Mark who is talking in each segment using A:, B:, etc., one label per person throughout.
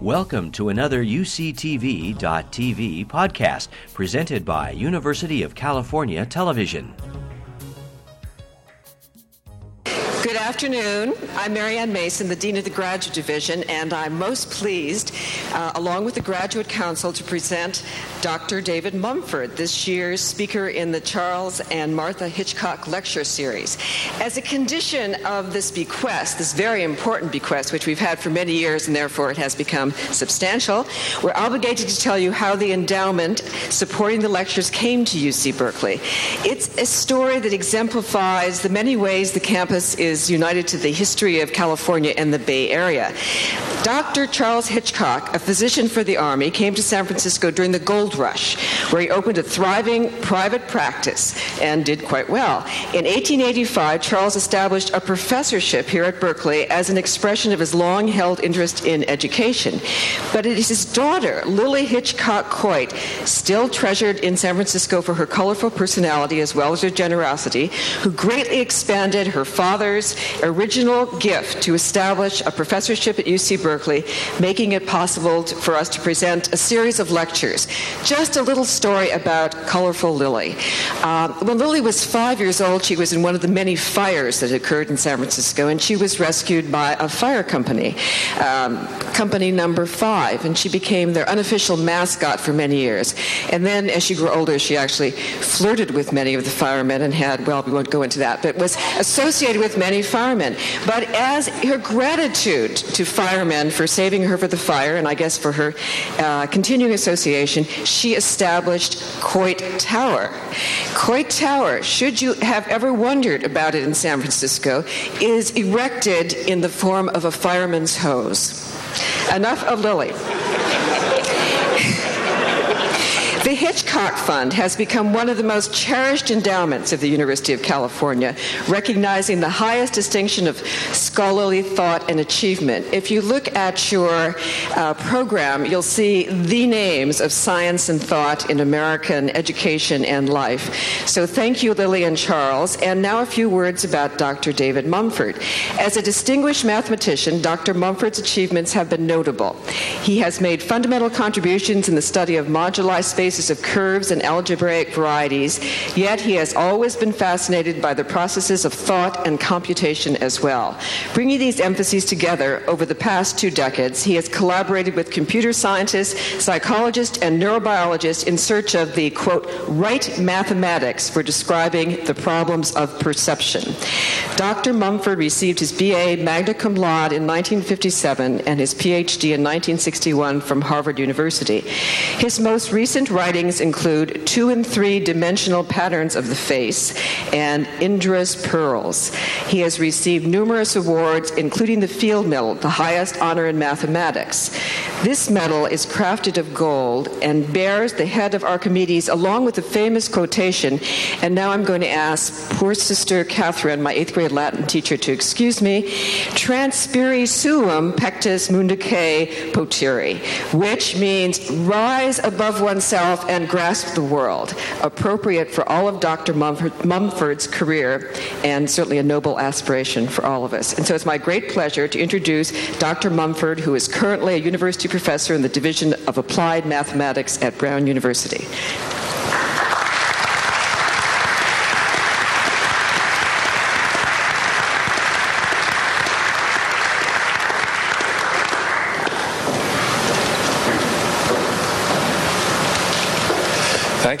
A: Welcome to another UCTV.tv podcast presented by University of California Television.
B: Good afternoon. I'm Mary Ann Mason, the Dean of the Graduate Division, and I'm most pleased, uh, along with the Graduate Council, to present Dr. David Mumford, this year's speaker in the Charles and Martha Hitchcock Lecture Series. As a condition of this bequest, this very important bequest, which we've had for many years and therefore it has become substantial, we're obligated to tell you how the endowment supporting the lectures came to UC Berkeley. It's a story that exemplifies the many ways the campus is united to the history of California and the Bay Area. Dr. Charles Hitchcock, a physician for the Army, came to San Francisco during the Gold Rush, where he opened a thriving private practice and did quite well. In 1885, Charles established a professorship here at Berkeley as an expression of his long held interest in education. But it is his daughter, Lily Hitchcock Coit, still treasured in San Francisco for her colorful personality as well as her generosity, who greatly expanded her father's original gift to establish a professorship at UC Berkeley making it possible to, for us to present a series of lectures. Just a little story about Colorful Lily. Uh, when Lily was five years old, she was in one of the many fires that occurred in San Francisco, and she was rescued by a fire company, um, company number five, and she became their unofficial mascot for many years. And then, as she grew older, she actually flirted with many of the firemen and had, well, we won't go into that, but was associated with many firemen. But as her gratitude to firemen, for saving her for the fire, and I guess for her uh, continuing association, she established Coit Tower. Coit Tower, should you have ever wondered about it in San Francisco, is erected in the form of a fireman's hose. Enough of Lily. The Hitchcock Fund has become one of the most cherished endowments of the University of California, recognizing the highest distinction of scholarly thought and achievement. If you look at your uh, program, you'll see the names of science and thought in American education and life. So thank you, Lily and Charles. And now a few words about Dr. David Mumford. As a distinguished mathematician, Dr. Mumford's achievements have been notable. He has made fundamental contributions in the study of moduli spaces of curves and algebraic varieties, yet he has always been fascinated by the processes of thought and computation as well. Bringing these emphases together over the past two decades, he has collaborated with computer scientists, psychologists, and neurobiologists in search of the, quote, right mathematics for describing the problems of perception. Dr. Mumford received his BA magna cum laude in 1957 and his PhD in 1961 from Harvard University. His most recent writing writings include two and three dimensional patterns of the face and Indra's pearls. He has received numerous awards, including the Field Medal, the highest honor in mathematics. This medal is crafted of gold and bears the head of Archimedes along with the famous quotation. And now I'm going to ask poor sister Catherine, my eighth grade Latin teacher, to excuse me. Transpiri suum pectus mundique potiri, which means rise above oneself and grasp the world, appropriate for all of Dr. Mumford's career and certainly a noble aspiration for all of us. And so it's my great pleasure to introduce Dr. Mumford, who is currently a university professor in the Division of Applied Mathematics at Brown University.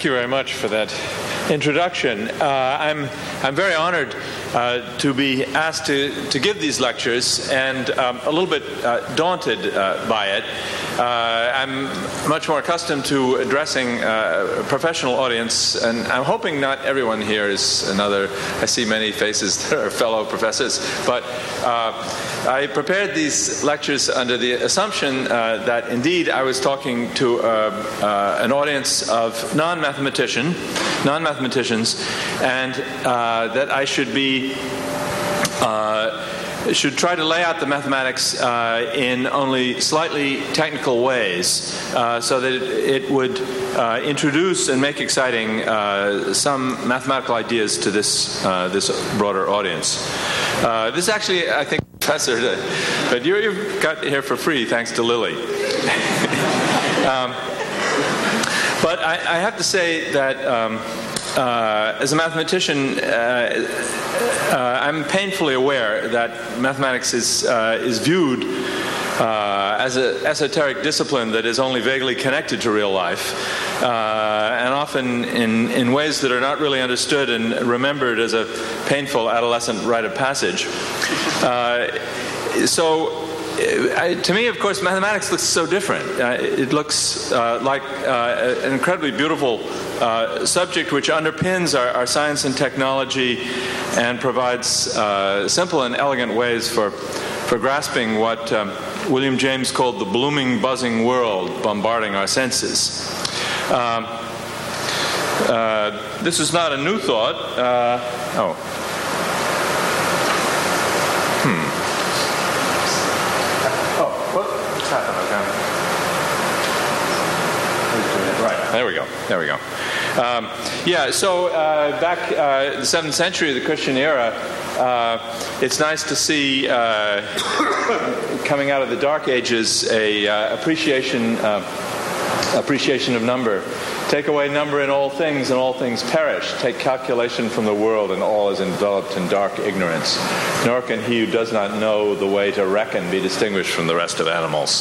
C: Thank you very much for that introduction. Uh, I'm, I'm very honored uh, to be asked to, to give these lectures and um, a little bit uh, daunted uh, by it. Uh, I'm much more accustomed to addressing uh, a professional audience, and I'm hoping not everyone here is another. I see many faces that are fellow professors, but I prepared these lectures under the assumption that indeed I was talking to an audience of non mathematician, non mathematicians, and that I should be uh, should try to lay out the mathematics uh, in only slightly technical ways uh, so that it would uh, introduce and make exciting uh, some mathematical ideas to this, uh, this broader audience. this actually, I think, Professor, but you, you've got here for free thanks to Lily. um, but I, I, have to say that um, uh, as a mathematician, uh, uh, I'm painfully aware that mathematics is, uh, is viewed uh, as an esoteric discipline that is only vaguely connected to real life, uh, often in, in ways that are not really understood and remembered as a painful adolescent rite of passage. so I, to me, of course, mathematics looks so different. Uh, it looks uh, like uh, an incredibly beautiful uh, subject which underpins our, our, science and technology and provides uh, simple and elegant ways for, for grasping what um, William James called the blooming, buzzing world bombarding our senses. Um, uh, this is not a new thought. oh. Hmm. Oh, what? What's happened? Okay. Right. There we go. There we go. Um, yeah, so uh, back uh, the seventh century, of the Christian era, uh, it's nice to see uh, coming out of the Dark Ages a uh, appreciation uh, appreciation of number. Take away number in all things, and all things perish. Take calculation from the world, and all is enveloped in dark ignorance. Nor can he who does not know the way to reckon be distinguished from the rest of animals.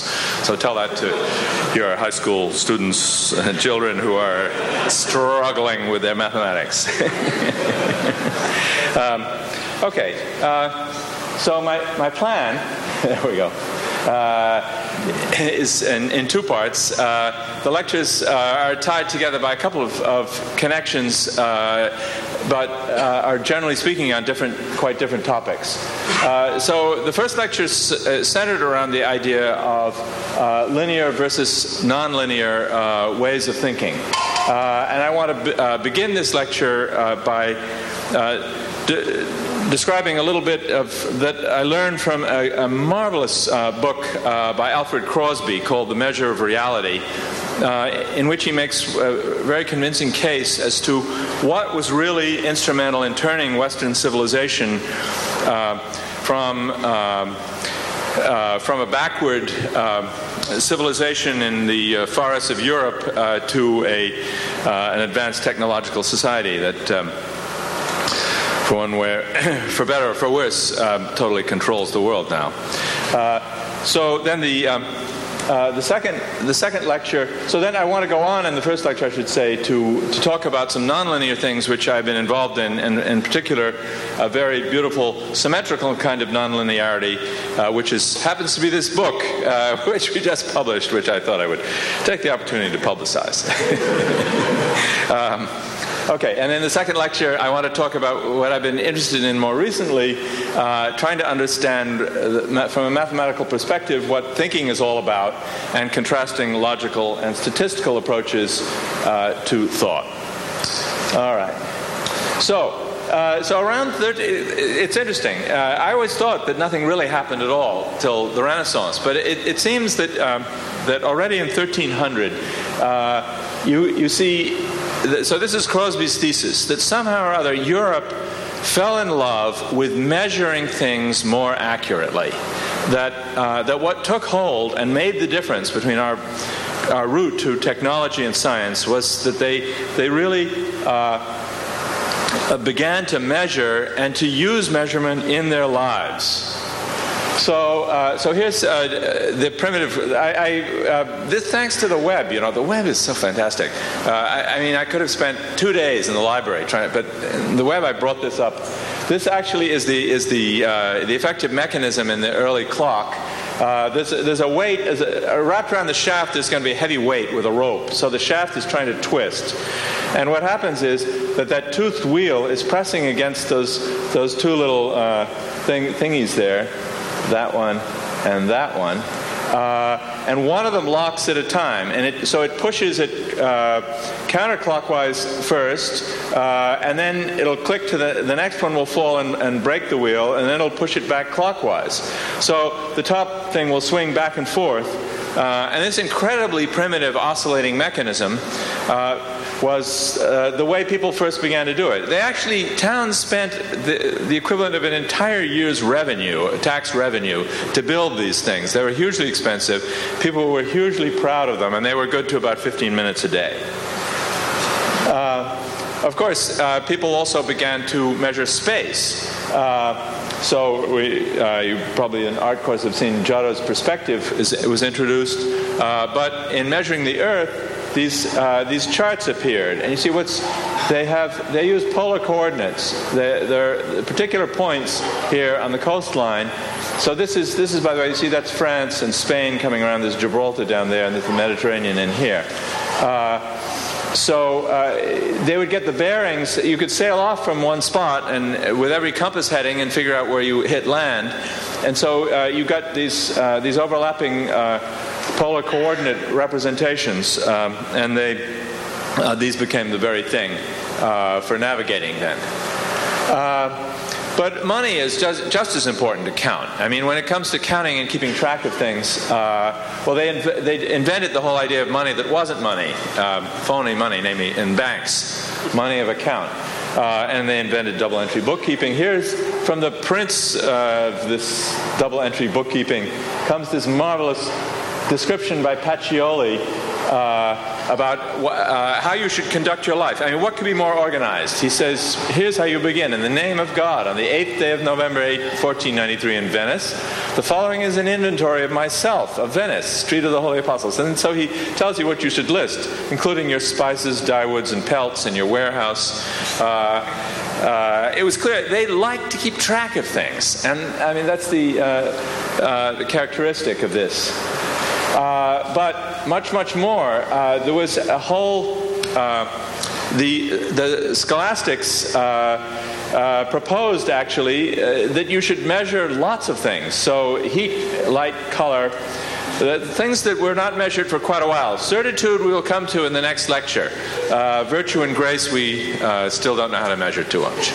C: So tell that to your high school students and children who are struggling with their mathematics. um, okay, uh, so my, my plan, there we go. Uh, is in, in, two parts. Uh, the lectures uh, are tied together by a couple of, of connections, uh, but uh, are generally speaking on different, quite different topics. Uh, so the first lecture is uh, centered around the idea of linear versus nonlinear ways of thinking. and I want to be, begin this lecture by describing a little bit of that I learned from a, a marvelous uh, book uh, by Alfred Crosby called The Measure of Reality, uh, in which he makes a very convincing case as to what was really instrumental in turning Western civilization uh, from. Um, uh, from a backward uh, civilization in the uh, forests of Europe to a, an advanced technological society that um, for one where, for better or for worse, um, totally controls the world now. Uh, so then the um, uh, the second the second lecture. So then I want to go on in the first lecture, I should say, to to talk about some nonlinear things which I've been involved in, and in particular, a very beautiful symmetrical kind of nonlinearity, uh, which is happens to be this book uh, which we just published, which I thought I would take the opportunity to publicize. um, Okay, and in the second lecture, I want to talk about what I've been interested in more recently, uh, trying to understand uh, from a mathematical perspective what thinking is all about, and contrasting logical and statistical approaches uh, to thought. All right. So, uh, so around 30, it's interesting. Uh, I always thought that nothing really happened at all till the Renaissance, but it, it seems that um, that already in 1300, uh, you you see so this is Crosby's thesis that somehow or other Europe fell in love with measuring things more accurately. That, uh, that what took hold and made the difference between our, our route to technology and science was that they, they really uh, began to measure and to use measurement in their lives. So, uh, so here's uh, the primitive. I, I uh, this thanks to the web. You know, the web is so fantastic. Uh, I, I, mean, I could have spent two days in the library trying, but the web. I brought this up. This actually is the is the uh, the effective mechanism in the early clock. Uh, there's, a, there's a weight, there's a, wrapped around the shaft, there's going to be a heavy weight with a rope. So the shaft is trying to twist. And what happens is that that toothed wheel is pressing against those, those two little uh, thing, thingies there that one, and that one. Uh, and one of them locks at a time. And it, so it pushes it uh, counterclockwise first, uh, and then it'll click to the, the next one will fall and, and, break the wheel, and then it'll push it back clockwise. So the top thing will swing back and forth Uh, and this incredibly primitive oscillating mechanism uh, was uh, the way people first began to do it. They actually, towns spent the, the equivalent of an entire year's revenue, tax revenue, to build these things. They were hugely expensive. People were hugely proud of them, and they were good to about 15 minutes a day. Uh, of course, uh, people also began to measure space. Uh, so we, uh, you probably in art course have seen Giotto's perspective is, was introduced. Uh, but in measuring the Earth, these uh, these charts appeared, and you see what's they have. They use polar coordinates. They, they're particular points here on the coastline. So this is this is by the way. You see that's France and Spain coming around. There's Gibraltar down there, and there's the Mediterranean in here. Uh, so uh, they would get the bearings. You could sail off from one spot and with every compass heading and figure out where you hit land. And so uh, you got these uh, these overlapping uh, polar coordinate representations, um, and they uh, these became the very thing uh, for navigating then. But money is just, just as important to count. I mean, when it comes to counting and keeping track of things, uh, well, they, inv- they invented the whole idea of money that wasn't money, uh, phony money, namely in banks, money of account. Uh, and they invented double entry bookkeeping. Here's from the prince of this double entry bookkeeping comes this marvelous description by Pacioli uh, about uh, how you should conduct your life. I mean, what could be more organized? He says, here's how you begin. In the name of God, on the 8th day of November 8, 1493 in Venice, the following is an inventory of myself, of Venice, Street of the Holy Apostles. And so he tells you what you should list, including your spices, dyewoods, and pelts in your warehouse. Uh, uh, it was clear they like to keep track of things. And I mean, that's the, uh, uh, the characteristic of this. Uh, but much, much more. Uh, there was a whole. Uh, the the scholastics uh, proposed actually that you should measure lots of things. So heat, light, color. The things that were not measured for quite a while. Certitude we will come to in the next lecture. Uh, virtue and grace we uh, still don't know how to measure too much.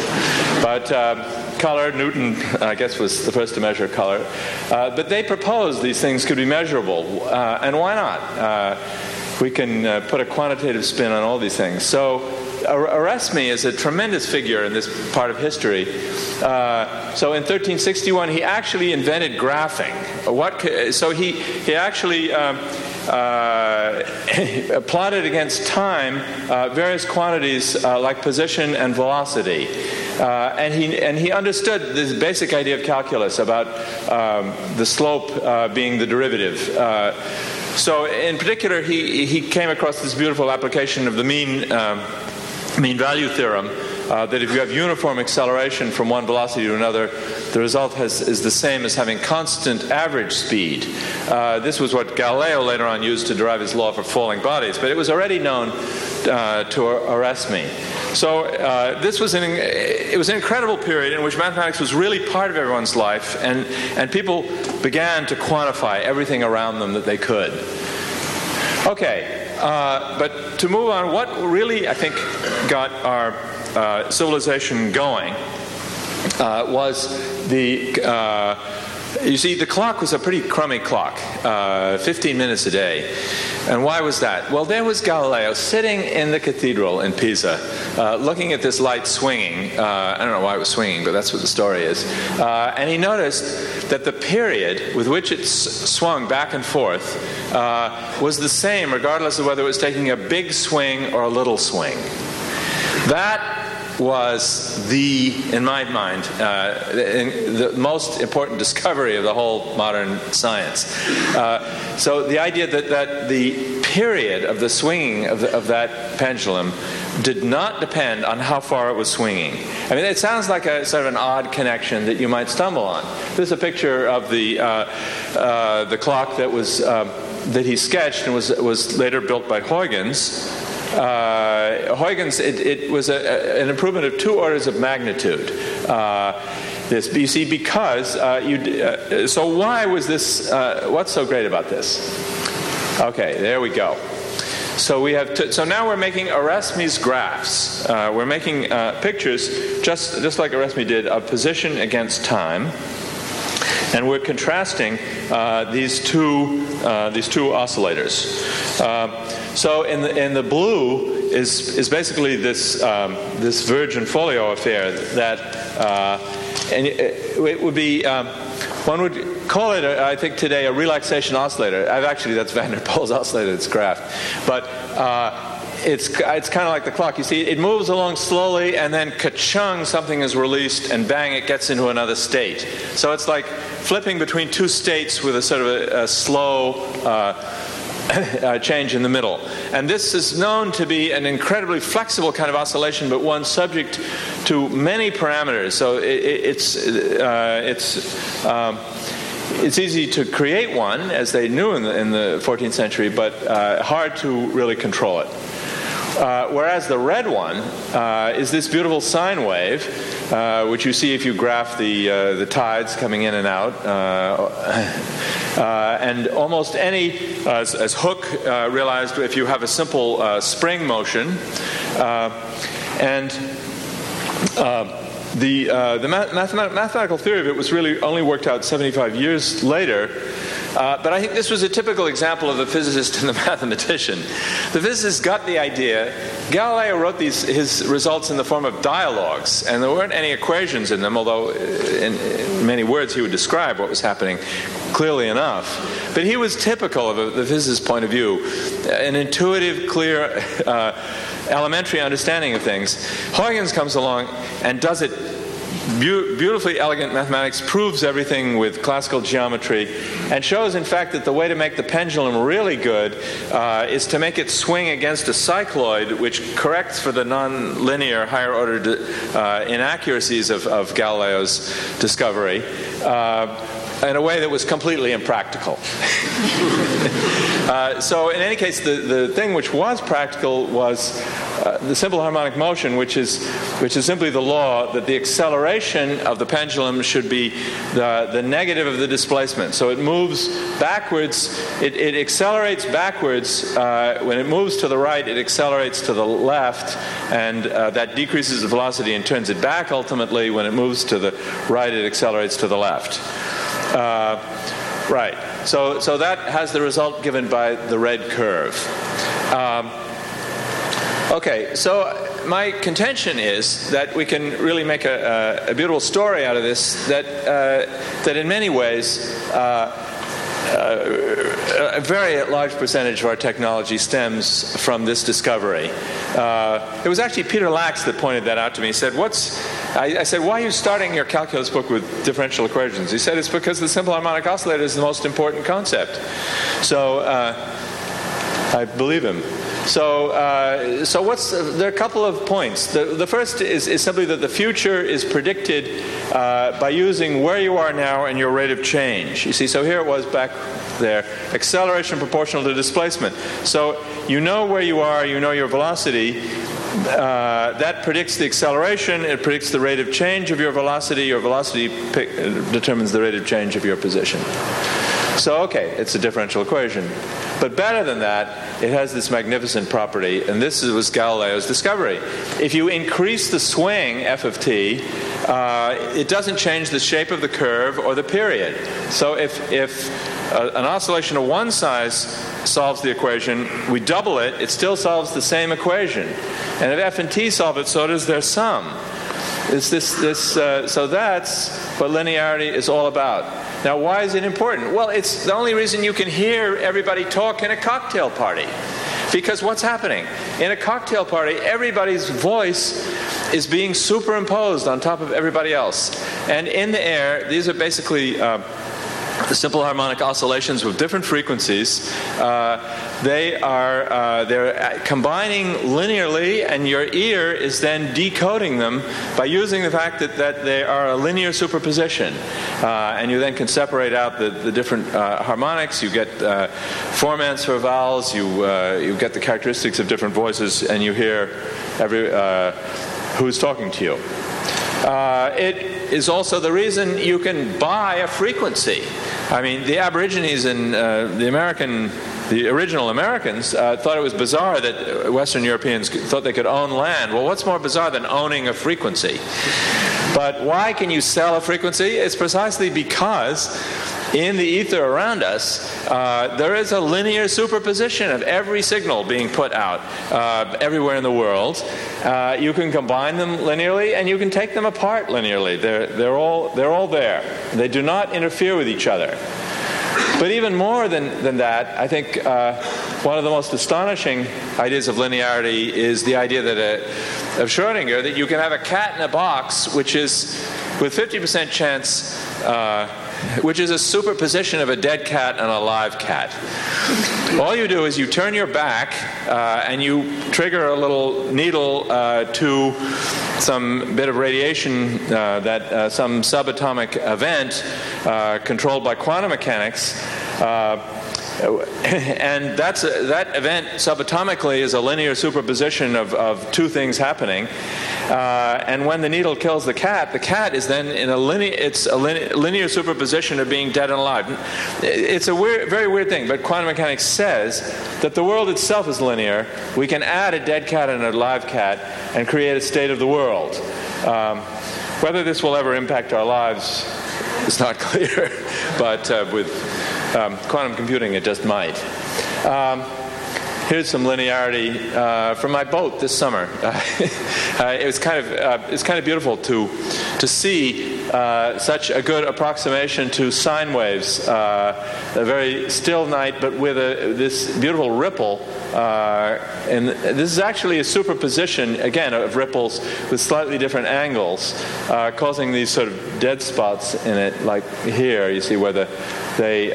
C: But uh, color, Newton, I guess, was the first to measure color. Uh, but they proposed these things could be measurable. Uh, and why not? Uh, we can put a quantitative spin on all these things. So Oresme is a tremendous figure in this part of history. Uh, so in 1361, he actually invented graphing. What, so he, he actually um, uh, plotted against time uh, various quantities uh, like position and velocity. Uh, and, he, and he understood this basic idea of calculus about um, the slope uh, being the derivative. so, in particular, he, he came across this beautiful application of the mean. Um, mean value theorem uh, that if you have uniform acceleration from one velocity to another, the result has, is the same as having constant average speed. Uh, this was what Galileo later on used to derive his law for falling bodies, but it was already known uh, to Oresme. So uh, this was an it was an incredible period in which mathematics was really part of everyone's life, and and people began to quantify everything around them that they could. Okay, uh, but to move on, what really, I think, got our uh, civilization going uh, was the. You see, the clock was a pretty crummy clock, uh, 15 minutes a day. And why was that? Well, there was Galileo sitting in the cathedral in Pisa, uh, looking at this light swinging. Uh, I don't know why it was swinging, but that's what the story is. Uh, and he noticed that the period with which it swung back and forth uh, was the same, regardless of whether it was taking a big swing or a little swing. That was the, in my mind, uh, the most important discovery of the whole modern science. Uh, so the idea that, that the period of the swinging of, the, of that pendulum did not depend on how far it was swinging. I mean, it sounds like a sort of an odd connection that you might stumble on. This is a picture of the uh, uh the clock that was uh, that he sketched and was was later built by Huygens uh, Huygens, it, it was a, a, an improvement of two orders of magnitude. Uh, this, you see, because uh, you. Uh, so why was this? Uh, what's so great about this? Okay, there we go. So we have. So now we're making Oresme's graphs. Uh, we're making pictures, just just like Oresme did, of position against time. And we're contrasting uh, these, two, uh, these two oscillators. Uh, so in the, in the blue is, is basically this, um, this verge and foliot affair that, uh, and it, it, would be, um, one would call it, I think today, a relaxation oscillator. I've actually, that's Van der Pol's oscillator, it's Graft. But uh, it's, it's kind of like the clock. You see, it moves along slowly, and then ka-chung, something is released, and bang, it gets into another state. So it's like flipping between two states with a sort of a, a slow uh, uh, change in the middle. And this is known to be an incredibly flexible kind of oscillation, but one subject to many parameters. So it, it's, uh, it's um, it's easy to create one, as they knew in the, in the 14th century, but uh, hard to really control it. Uh, whereas the red one uh, is this beautiful sine wave, uh, which you see if you graph the, uh, the tides coming in and out. Uh, and almost any, as, as Hooke realized, if you have a simple spring motion, and the, the mathematical theory of it was really only worked out 75 years later. Uh, but I think this was a typical example of the physicist and the mathematician. The physicist got the idea. Galileo wrote these, his results in the form of dialogues, and there weren't any equations in them, although uh, in, in many words he would describe what was happening clearly enough. But he was typical of a, the physicist's point of view, an intuitive, clear, uh, elementary understanding of things. Huygens comes along and does it Be- beautifully elegant mathematics proves everything with classical geometry and shows, in fact, that the way to make the pendulum really good uh, is to make it swing against a cycloid, which corrects for the nonlinear higher order uh, inaccuracies of, of, Galileo's discovery. Uh, in a way that was completely impractical. uh, so, in any case, the, the thing which was practical was uh, the simple harmonic motion, which is, which is simply the law that the acceleration of the pendulum should be the, the negative of the displacement. So it moves backwards, it, it accelerates backwards. Uh, when it moves to the right, it accelerates to the left, and uh, that decreases the velocity and turns it back ultimately. When it moves to the right, it accelerates to the left. Uh, right. So, so that has the result given by the red curve. Um, okay, so my contention is that we can really make a, a, a beautiful story out of this that, uh, that in many ways, uh, uh, a very large percentage of our technology stems from this discovery. Uh, it was actually Peter Lax that pointed that out to me. He said, "What's?" I, I, said, "Why are you starting your calculus book with differential equations?" He said, "It's because the simple harmonic oscillator is the most important concept." So uh, I believe him. So, uh, so what's there are a couple of points. The, the first is, is simply that the future is predicted uh, by using where you are now and your rate of change. You see, so here it was back there, acceleration proportional to displacement. So you know where you are, you know your velocity. Uh, that predicts the acceleration. It predicts the rate of change of your velocity. Your velocity determines the rate of change of your position. So, okay, it's a differential equation. But better than that, it has this magnificent property, and this was Galileo's discovery. If you increase the swing, f of t, uh, it doesn't change the shape of the curve or the period. So if, if uh, an oscillation of one size solves the equation, we double it, it still solves the same equation. And if f and t solve it, so does their sum. It's this, this, uh, so that's what linearity is all about. Now, why is it important? Well, it's the only reason you can hear everybody talk in a cocktail party. Because what's happening? In a cocktail party, everybody's voice is being superimposed on top of everybody else. And in the air, these are basically. Uh, the simple harmonic oscillations with different frequencies. Uh, they are uh, they're combining linearly, and your ear is then decoding them by using the fact that, that they are a linear superposition. Uh, and you then can separate out the, the different uh, harmonics. You get uh, formants for vowels. You uh, you get the characteristics of different voices, and you hear every who's talking to you. it is also the reason you can buy a frequency. I mean, the Aborigines and uh, the American, the original Americans uh, thought it was bizarre that Western Europeans thought they could own land. Well, what's more bizarre than owning a frequency? But why can you sell a frequency? It's precisely because in the ether around us, uh, there is a linear superposition of every signal being put out uh, everywhere in the world. Uh, you can combine them linearly and you can take them apart linearly. They're, they're, all, they're all there. They do not interfere with each other. But even more than, than that, I think uh, one of the most astonishing ideas of linearity is the idea that a, uh, of Schrodinger that you can have a cat in a box, which is with 50% chance. Uh, which is a superposition of a dead cat and a live cat. All you do is you turn your back uh, and you trigger a little needle uh, to some bit of radiation uh, that uh, some subatomic event uh, controlled by quantum mechanics. Uh, and that's that event subatomically is a linear superposition of, of two things happening. Uh, and when the needle kills the cat, the cat is then in a linear, it's a linear superposition of being dead and alive. It's a weird, very weird thing, but quantum mechanics says that the world itself is linear. We can add a dead cat and a live cat and create a state of the world. Um, whether this will ever impact our lives is not clear, but uh, with um, quantum computing it just might. Um, here's some linearity uh, from my boat this summer. Uh, it was kind of uh, it's kind of beautiful to to see uh, such a good approximation to sine waves. Uh, a very still night, but with a, this beautiful ripple. Uh, and this is actually a superposition again of ripples with slightly different angles, causing these sort of dead spots in it, like here. You see where the they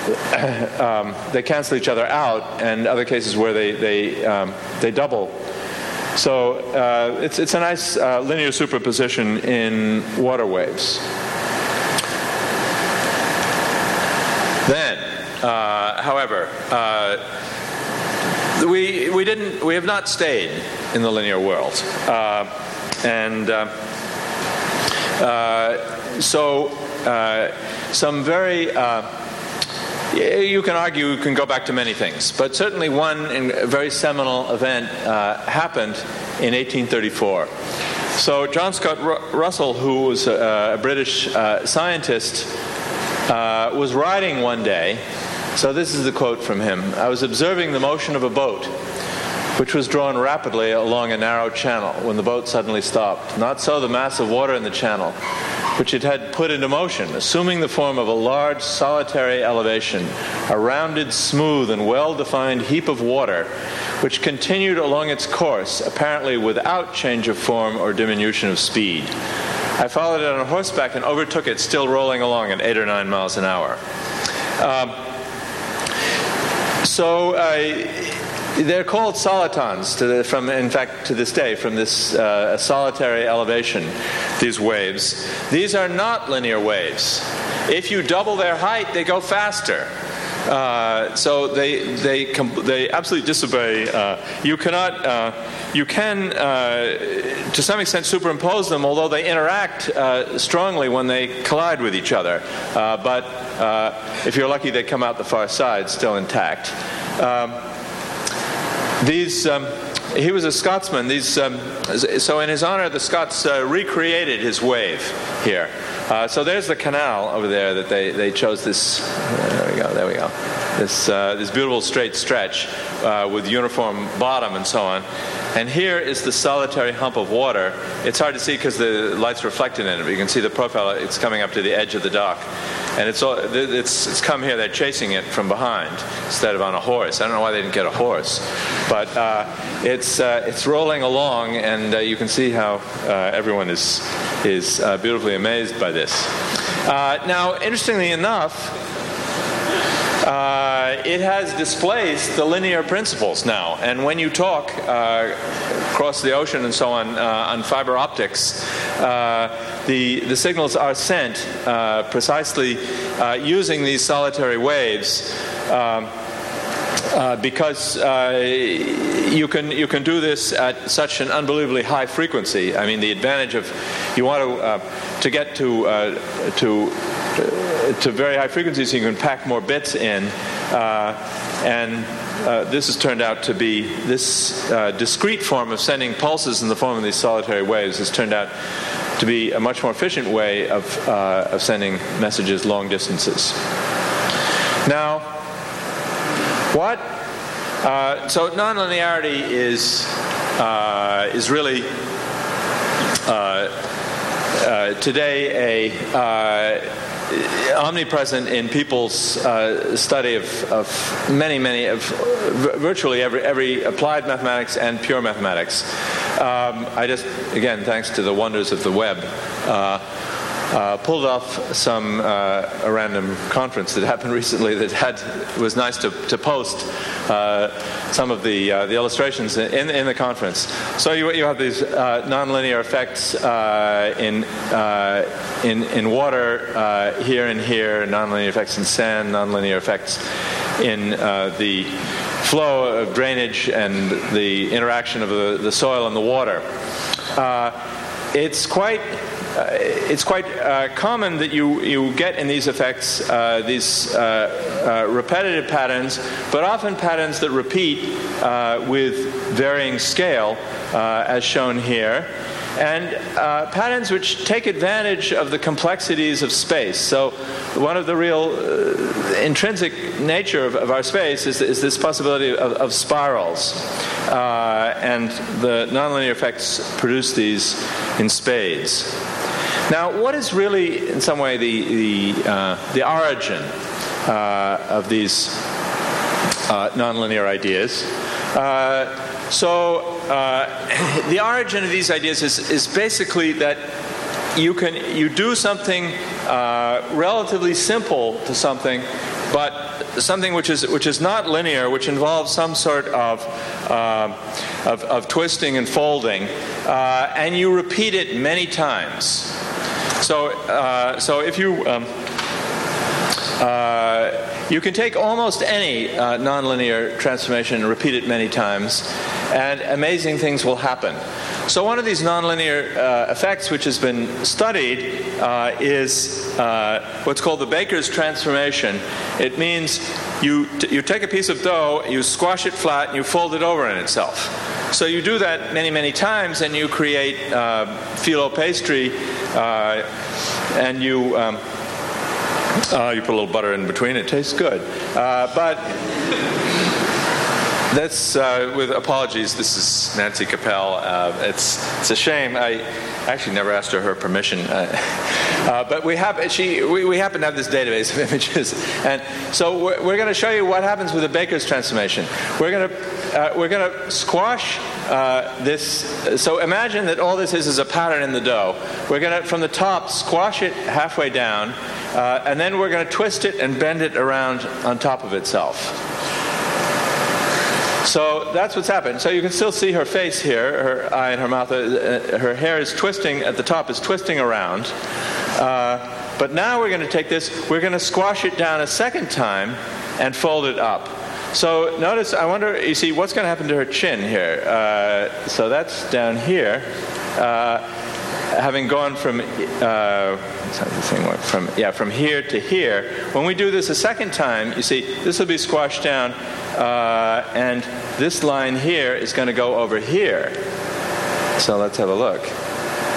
C: um, they cancel each other out, and other cases where they they um, they double. So uh, it's it's a nice uh, linear superposition in water waves. Then, uh, however, uh, we we didn't we have not stayed in the linear world, uh, and uh, so some very you can argue, you can go back to many things, but certainly one very seminal event uh, happened in 1834. So, John Scott Russell, who was a, a British uh, scientist, uh, was riding one day. So, this is the quote from him I was observing the motion of a boat which was drawn rapidly along a narrow channel when the boat suddenly stopped. Not so the mass of water in the channel, which it had put into motion, assuming the form of a large solitary elevation, a rounded, smooth, and well defined heap of water, which continued along its course, apparently without change of form or diminution of speed. I followed it on horseback and overtook it, still rolling along at eight or nine miles an hour. Um, so, uh, they're called solitons, the, from, in fact, to this day, from this uh, solitary elevation, these waves. These are not linear waves. If you double their height, they go faster. Uh, so they they they absolutely disobey. Uh, you cannot. Uh, you can, uh, to some extent, superimpose them, although they interact uh, strongly when they collide with each other. Uh, but if you're lucky, they come out the far side still intact. Um, these, um, he was a Scotsman. These, um, so, in his honor, the Scots uh, recreated his wave here. Uh, so, there's the canal over there that they, they chose this. Uh, there we go, there we go. This, uh, this beautiful straight stretch uh, with uniform bottom and so on. And here is the solitary hump of water. It's hard to see because the light's reflected in it, but you can see the profile. It's coming up to the edge of the dock and it's, all, it's, it's come here. They're chasing it from behind instead of on a horse. I don't know why they didn't get a horse, but uh, it's uh, it's rolling along, and uh, you can see how uh, everyone is is uh, beautifully amazed by this. Uh, now, interestingly enough. Uh, it has displaced the linear principles now. And when you talk uh, across the ocean and so on uh, on fiber optics, the, the signals are sent uh, precisely uh, using these solitary waves. Um, uh, because uh, you can you can do this at such an unbelievably high frequency. I mean, the advantage of you want to uh, to get to uh, to to very high frequencies, you can pack more bits in, and this has turned out to be this discrete form of sending pulses in the form of these solitary waves has turned out to be a much more efficient way of, uh, of sending messages long distances. Now, what? Uh, so nonlinearity is uh, is really uh, uh, today a uh, omnipresent in people's uh, study of, of, many, many of virtually every, every applied mathematics and pure mathematics. Um, I just, again, thanks to the wonders of the web, uh, uh, pulled off some uh, a random conference that happened recently that had was nice to, to post some of the uh, the illustrations in in the conference. So you you have these uh, nonlinear effects uh, in in in water here and here, nonlinear effects in sand, nonlinear effects in the flow of drainage and the interaction of the, the soil and the water. it's quite uh, it's quite uh, common that you, you get in these effects uh, these repetitive patterns, but often patterns that repeat with varying scale, as shown here and uh, patterns which take advantage of the complexities of space. So, one of the real uh, intrinsic nature of, of, our space is, is this possibility of, of spirals, uh, and the nonlinear effects produce these in spades. Now, what is really, in some way, the, the, uh, the origin uh, of these uh, nonlinear ideas? Uh, so, uh, the origin of these ideas is, is basically that you can you do something uh, relatively simple to something, but something which is which is not linear, which involves some sort of uh, of, of, twisting and folding, uh, and you repeat it many times. So, uh, so if you um, uh, you can take almost any uh, nonlinear transformation and repeat it many times, and amazing things will happen. So, one of these nonlinear uh, effects, which has been studied, uh, is uh, what's called the Baker's transformation. It means you, t- you take a piece of dough, you squash it flat, and you fold it over in itself. So you do that many, many times, and you create uh, phyllo pastry, uh, and you um, uh, you put a little butter in between. It tastes good, uh, but. That's uh, with apologies. This is Nancy Capel. Uh, it's it's a shame. I actually never asked her her permission, uh, but we have she we, we happen to have this database of images, and so we're, we're going to show you what happens with the Baker's transformation. We're going to uh, we're going to squash uh, this. So imagine that all this is is a pattern in the dough. We're going to, from the top, squash it halfway down, uh, and then we're going to twist it and bend it around on top of itself. So that's what's happened. So you can still see her face here, her eye and her mouth. Uh, her hair is twisting at the top, is twisting around. Uh, but now we're going to take this, we're going to squash it down a second time and fold it up. So notice, I wonder, you see, what's going to happen to her chin here? Uh, so that's down here. Uh, having gone from, uh, from, yeah, from here to here, when we do this a second time, you see, this will be squashed down, uh, and this line here is going to go over here. So let's have a look.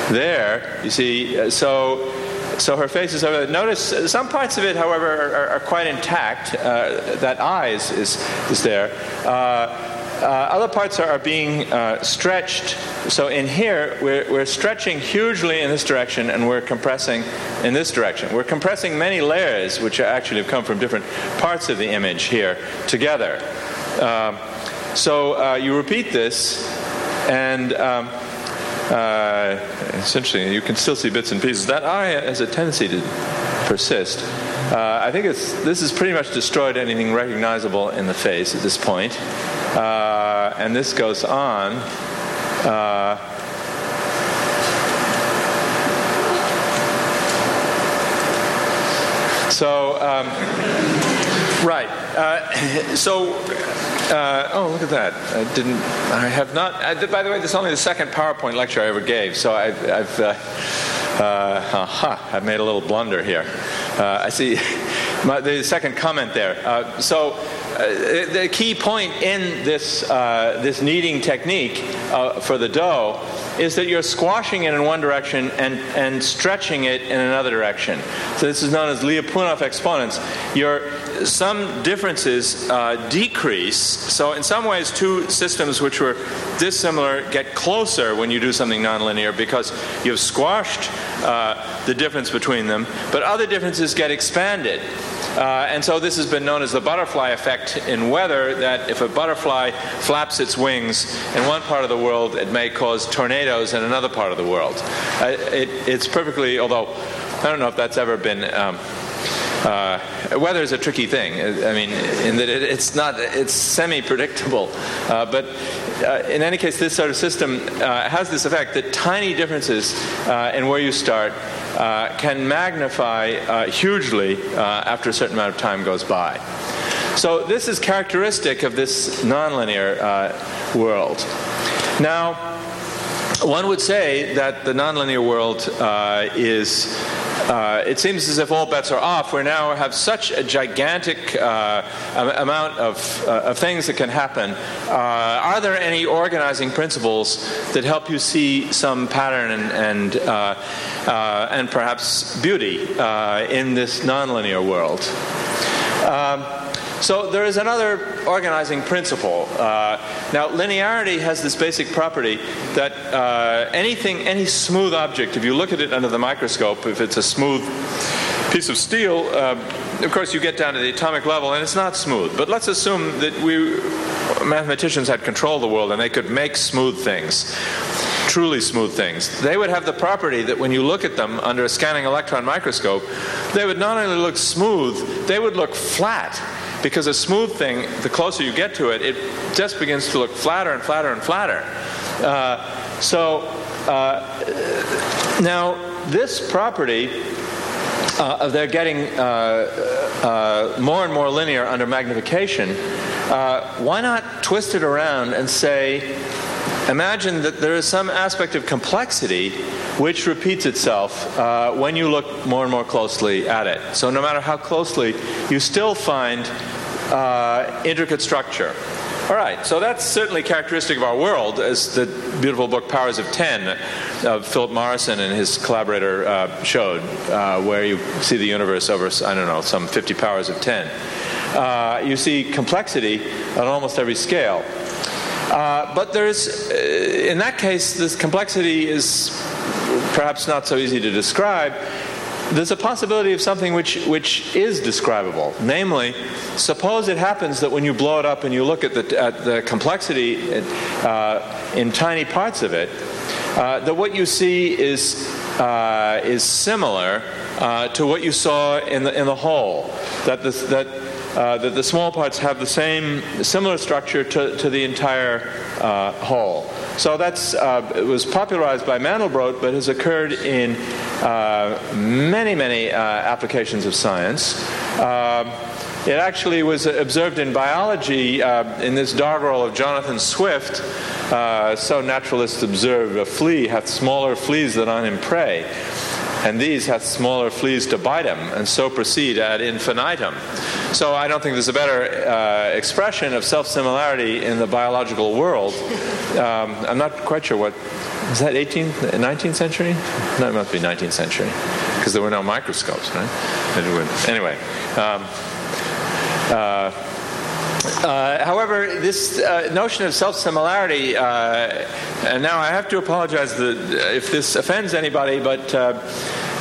C: There, you see, uh, so so her face is over. Notice uh, some parts of it, however, are, are quite intact. Uh, that eye is, is, is there. Uh, other parts are, are being uh, stretched. So in here, we're, we're stretching hugely in this direction and we're compressing in this direction. We're compressing many layers, which actually have come from different parts of the image here, together. Um, so uh, you repeat this, and um, uh. You can still see bits and pieces. That eye has a tendency to persist. Uh, I think this has pretty much destroyed anything recognizable in the face at this point. Uh, and this goes on. Uh, so, um, right. Uh, so, uh, oh, look at that. I didn't, I have not, I, by the way, this is only the second PowerPoint lecture I ever gave, so I've, I've, uh, uh, I've made a little blunder here. Uh, I see my, the second comment there. Uh, so, uh, the key point in this, this kneading technique for the dough is that you're squashing it in one direction and, and stretching it in another direction. So this is known as Lyapunov exponents. Your, some differences uh, decrease. So in some ways, two systems which were dissimilar get closer when you do something nonlinear because you've squashed uh, the difference between them, but other differences get expanded. Uh, and so this has been known as the butterfly effect in weather that if a butterfly flaps its wings in one part of the world, it may cause tornadoes in another part of the world. Uh, it, it's perfectly, although I don't know if that's ever been. Um, uh, weather is a tricky thing. I mean, in that it, it's not, it's semi-predictable. Uh, but uh, in any case, this sort of system uh, has this effect that tiny differences uh, in where you start uh, can magnify uh, hugely uh, after a certain amount of time goes by. So this is characteristic of this nonlinear uh, world. Now, one would say that the nonlinear world is uh, it seems as if all bets are off. We now have such a gigantic uh, amount of, uh, of, things that can happen. Uh, are there any organizing principles that help you see some pattern and, and, uh, uh, and perhaps beauty in this nonlinear world? Um, so there is another organizing principle. Uh, now, linearity has this basic property that uh, anything, any smooth object, if you look at it under the microscope, if it's a smooth piece of steel, uh, of course, you get down to the atomic level and it's not smooth. But let's assume that we mathematicians had control of the world and they could make smooth things truly smooth things, they would have the property that when you look at them under a scanning electron microscope, they would not only look smooth, they would look flat. Because a smooth thing, the closer you get to it, it just begins to look flatter and flatter and flatter. Uh, so uh, now this property uh, of their getting uh, uh, more and more linear under magnification, uh, why not twist it around and say, imagine that there is some aspect of complexity which repeats itself uh, when you look more and more closely at it. So, no matter how closely, you still find uh, intricate structure. All right, so that's certainly characteristic of our world, as the beautiful book Powers of Ten of Philip Morrison and his collaborator uh, showed, uh, where you see the universe over, I don't know, some 50 powers of 10. Uh, you see complexity on almost every scale. Uh, but there's, uh, in that case, this complexity is perhaps not so easy to describe. There's a possibility of something which, which is describable. Namely, suppose it happens that when you blow it up and you look at the, at the complexity uh, in tiny parts of it, uh, that what you see is, uh, is similar uh, to what you saw in the, in the whole. That, that uh, that the small parts have the same similar structure to, to the entire uh, whole. So that's uh, was popularized by Mandelbrot, but has occurred in uh, many many uh, applications of science. Um, it actually was observed in biology in this doggerel of Jonathan Swift. so naturalists observe a flea hath smaller fleas than on him prey and these hath smaller fleas to bite him, and so proceed ad infinitum. So I don't think there's a better uh, expression of self-similarity in the biological world. Um, I'm not quite sure what is that 18th, 19th century? No, it must be 19th century because there were no microscopes, right? Anyway. Um, uh, uh, however, this uh, notion of self similarity, uh, and now I have to apologize that, if this offends anybody, but, uh,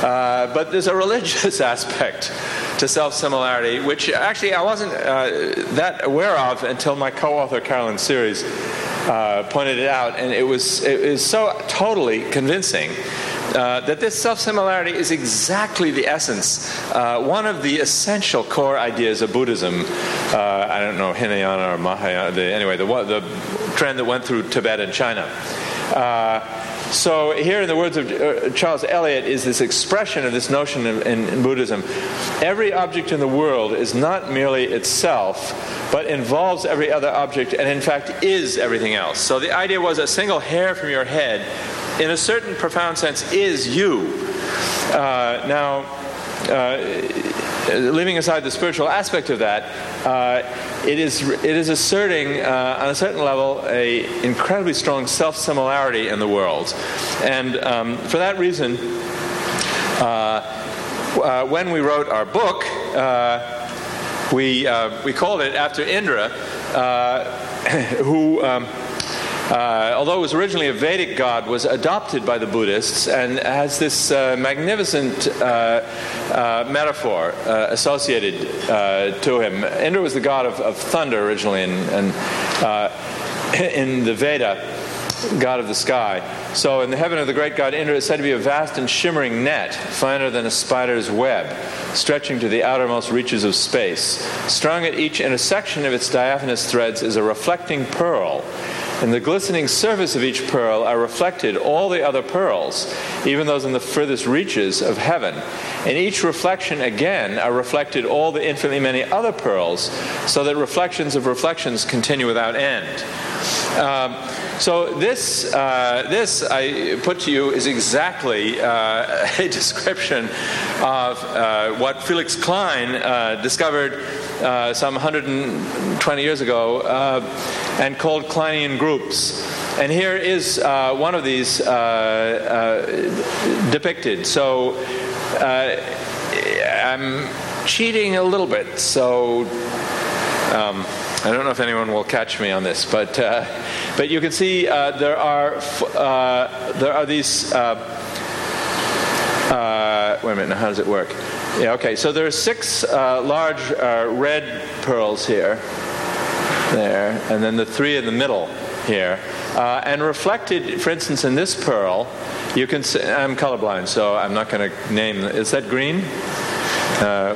C: uh, but there's a religious aspect to self similarity, which actually I wasn't that aware of until my co author Caroline Series pointed it out, and it was, it was so totally convincing. Uh, that this self similarity is exactly the essence, uh, one of the essential core ideas of Buddhism. Uh, I don't know, Hinayana or Mahayana, the, anyway, the, the trend that went through Tibet and China. Uh, so, here in the words of uh, Charles Eliot is this expression of this notion in, in, Buddhism. Every object in the world is not merely itself, but involves every other object and, in fact, is everything else. So, the idea was a single hair from your head in a certain profound sense, is you. Uh, now, uh, leaving aside the spiritual aspect of that, uh, it is it is asserting uh, on a certain level a incredibly strong self similarity in the world, and um, for that reason, uh, uh, when we wrote our book, uh, we we called it after Indra, who. Um, uh, although it was originally a Vedic god, was adopted by the Buddhists and has this uh, magnificent uh, uh metaphor uh, associated to him. Indra was the god of, of thunder originally, and, in the Veda, god of the sky. So, in the heaven of the great god Indra is said to be a vast and shimmering net, finer than a spider's web, stretching to the outermost reaches of space. Strung at each intersection of its diaphanous threads is a reflecting pearl in the glistening surface of each pearl are reflected all the other pearls, even those in the furthest reaches of heaven. In each reflection, again, are reflected all the infinitely many other pearls, so that reflections of reflections continue without end. Um, so this, uh, this I put to you is exactly uh, a description of uh, what Felix Klein uh, discovered uh, some 120 years ago uh, and called Kleinian groups. And here is uh, one of these uh, uh, depicted. So I'm cheating a little bit, so um, I don't know if anyone will catch me on this, but but you can see there are there are these. wait a minute, now how does it work? Yeah, okay, so there are six uh, large uh, red pearls here, there, and then the three in the middle here. Uh, and reflected, for instance, in this pearl, you can see, I'm colorblind, so I'm not going to name, is that green? Uh,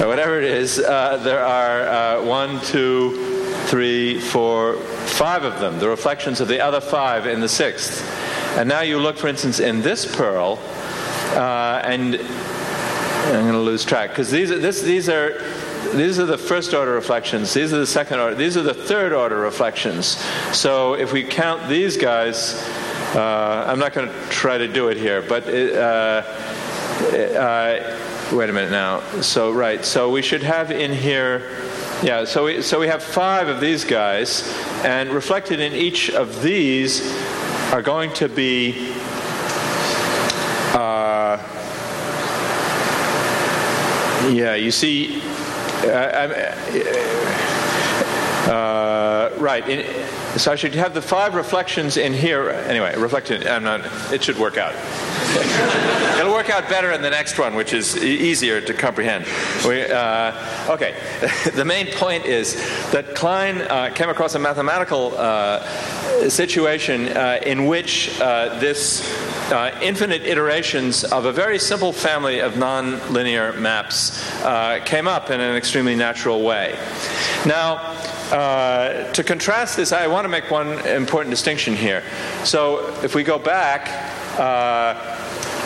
C: whatever it is, uh, there are uh, one, two, three, four, five of them, the reflections of the other five in the sixth. And now you look, for instance, in this pearl, and I'm going to lose track because these these are these are the first order reflections. These are the second order. These are the third order reflections. So if we count these guys, uh, I'm not going to try to do it here, but it, uh, uh, wait a minute now. So right. So we should have in here. Yeah, so we, so we have five of these guys, and reflected in each of these are going to be uh, yeah, you see, uh, uh, right. In, so I should have the five reflections in here. Anyway, reflected. I'm not. It should work out. It'll work out better in the next one, which is easier to comprehend. We, uh, okay. the main point is that Klein uh, came across a mathematical uh, situation uh, in which uh, this uh, infinite iterations of a very simple family of nonlinear maps uh, came up in an extremely natural way. Now, uh, to contrast this, I want to make one important distinction here. So, if we go back, uh,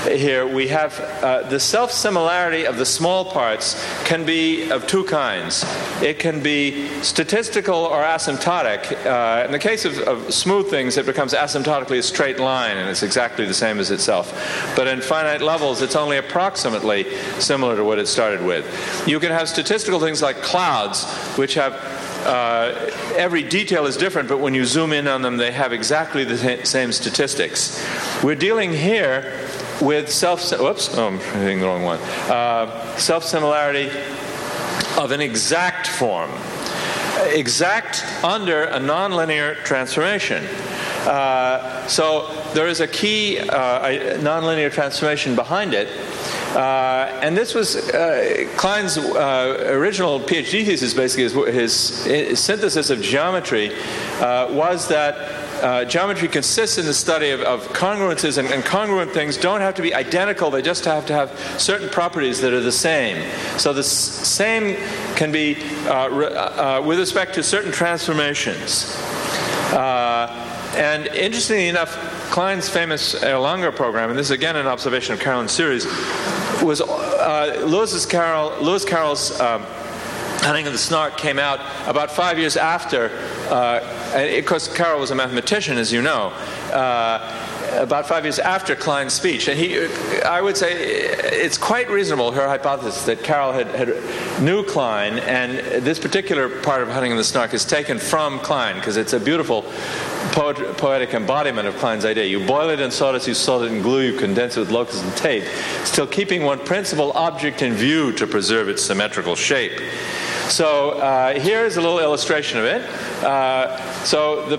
C: here we have uh, the self similarity of the small parts can be of two kinds. It can be statistical or asymptotic. Uh, in the case of, of, smooth things, it becomes asymptotically a straight line and it's exactly the same as itself. But in finite levels, it's only approximately similar to what it started with. You can have statistical things like clouds, which have uh, every detail is different, but when you zoom in on them, they have exactly the same statistics. We're dealing here with self whoops oh, I'm hitting the wrong one. Uh, self similarity of an exact form exact under a nonlinear transformation. Uh, so there is a key uh, nonlinear transformation behind it. Uh, and this was uh, Klein's uh, original PhD thesis, basically, his, his, synthesis of geometry uh, was that uh, geometry consists in the study of, of congruences, and, and, congruent things don't have to be identical, they just have to have certain properties that are the same. So the s- same can be uh, re- uh, with respect to certain transformations. Uh, and interestingly enough, Klein's famous Erlangen program, and this is again an observation of Caroline's series, was uh, Lewis Carroll, Lewis Carroll's. Hunting of the Snark came out about five years after, uh, of Carroll was a mathematician, as you know. Uh, about five years after Klein's speech. And he, I would say it's quite reasonable, her hypothesis, that Carroll had, had knew Klein, and this particular part of Hunting in the Snark is taken from Klein, because it's a beautiful poet, poetic embodiment of Klein's idea. You boil it in sawdust, you salt it in glue, you condense it with locust and tape, still keeping one principal object in view to preserve its symmetrical shape. So uh, here's a little illustration of it. Uh, so the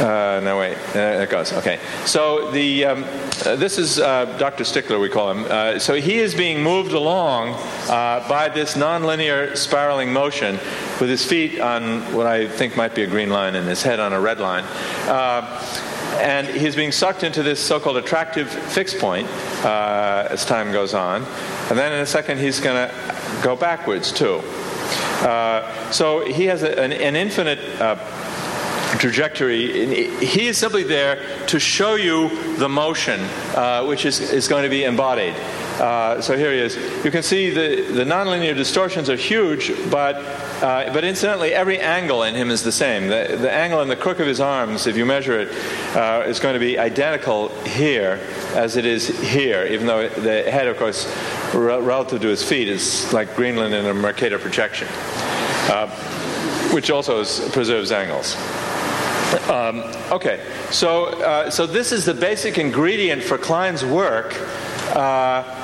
C: uh, no, wait. There it goes. Okay. So the um, uh, this is uh, Dr. Stickler, we call him. Uh, so he is being moved along uh, by this nonlinear spiraling motion with his feet on what I think might be a green line and his head on a red line. Uh, and he's being sucked into this so-called attractive fixed point as time goes on. And then in a second, he's going to go backwards too. so he has a, an, an, infinite trajectory. He is simply there to show you the motion, uh, which is, is going to be embodied. Uh, so here he is. You can see the, the nonlinear distortions are huge, but, uh, but incidentally, every angle in him is the same. The, the angle in the crook of his arms, if you measure it, uh, is going to be identical here as it is here, even though the head, of course, re- relative to his feet, is like Greenland in a Mercator projection, uh, which also is, preserves angles. Um, okay, so, uh, so this is the basic ingredient for Klein's work. Uh,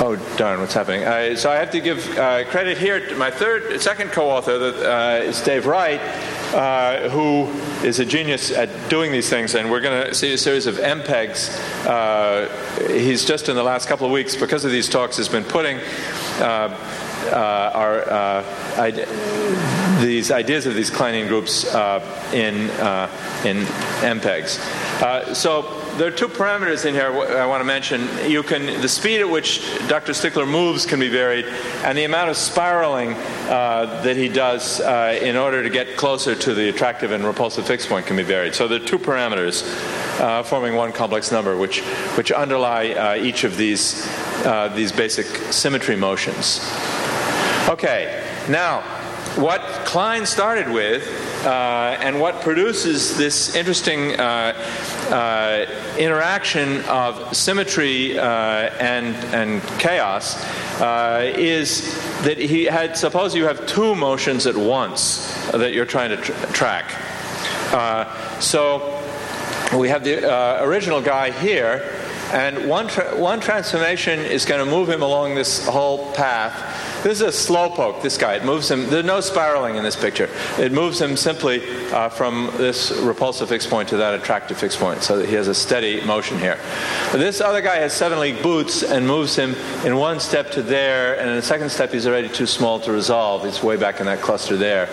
C: oh, darn, what's happening? Uh, so I have to give uh, credit here to my third, second co-author uh, is Dave Wright, uh, who is a genius at doing these things, and we're going to see a series of MPEGs. he's just in the last couple of weeks, because of these talks, has been putting our these ideas of these Kleinian groups uh, in, uh, in MPEGs. Uh, so there are two parameters in here I want to mention. You can the speed at which Dr. Stickler moves can be varied, and the amount of spiraling uh, that he does uh, in order to get closer to the attractive and repulsive fixed point can be varied. So there are two parameters uh, forming one complex number, which which underlie each of these these basic symmetry motions. Okay, now what Klein started with uh, and what produces this interesting uh, uh, interaction of symmetry uh, and, and chaos is that he had, suppose you have two motions at once that you're trying to tr- track. So we have the original guy here, and one, tra- one transformation is going to move him along this whole path this is a slowpoke, this guy. It moves him, there's no spiraling in this picture. It moves him simply uh, from this repulsive fixed point to that attractive fixed point, so that he has a steady motion here. This other guy has seven league boots and moves him in one step to there, and in the second step, he's already too small to resolve. He's way back in that cluster there.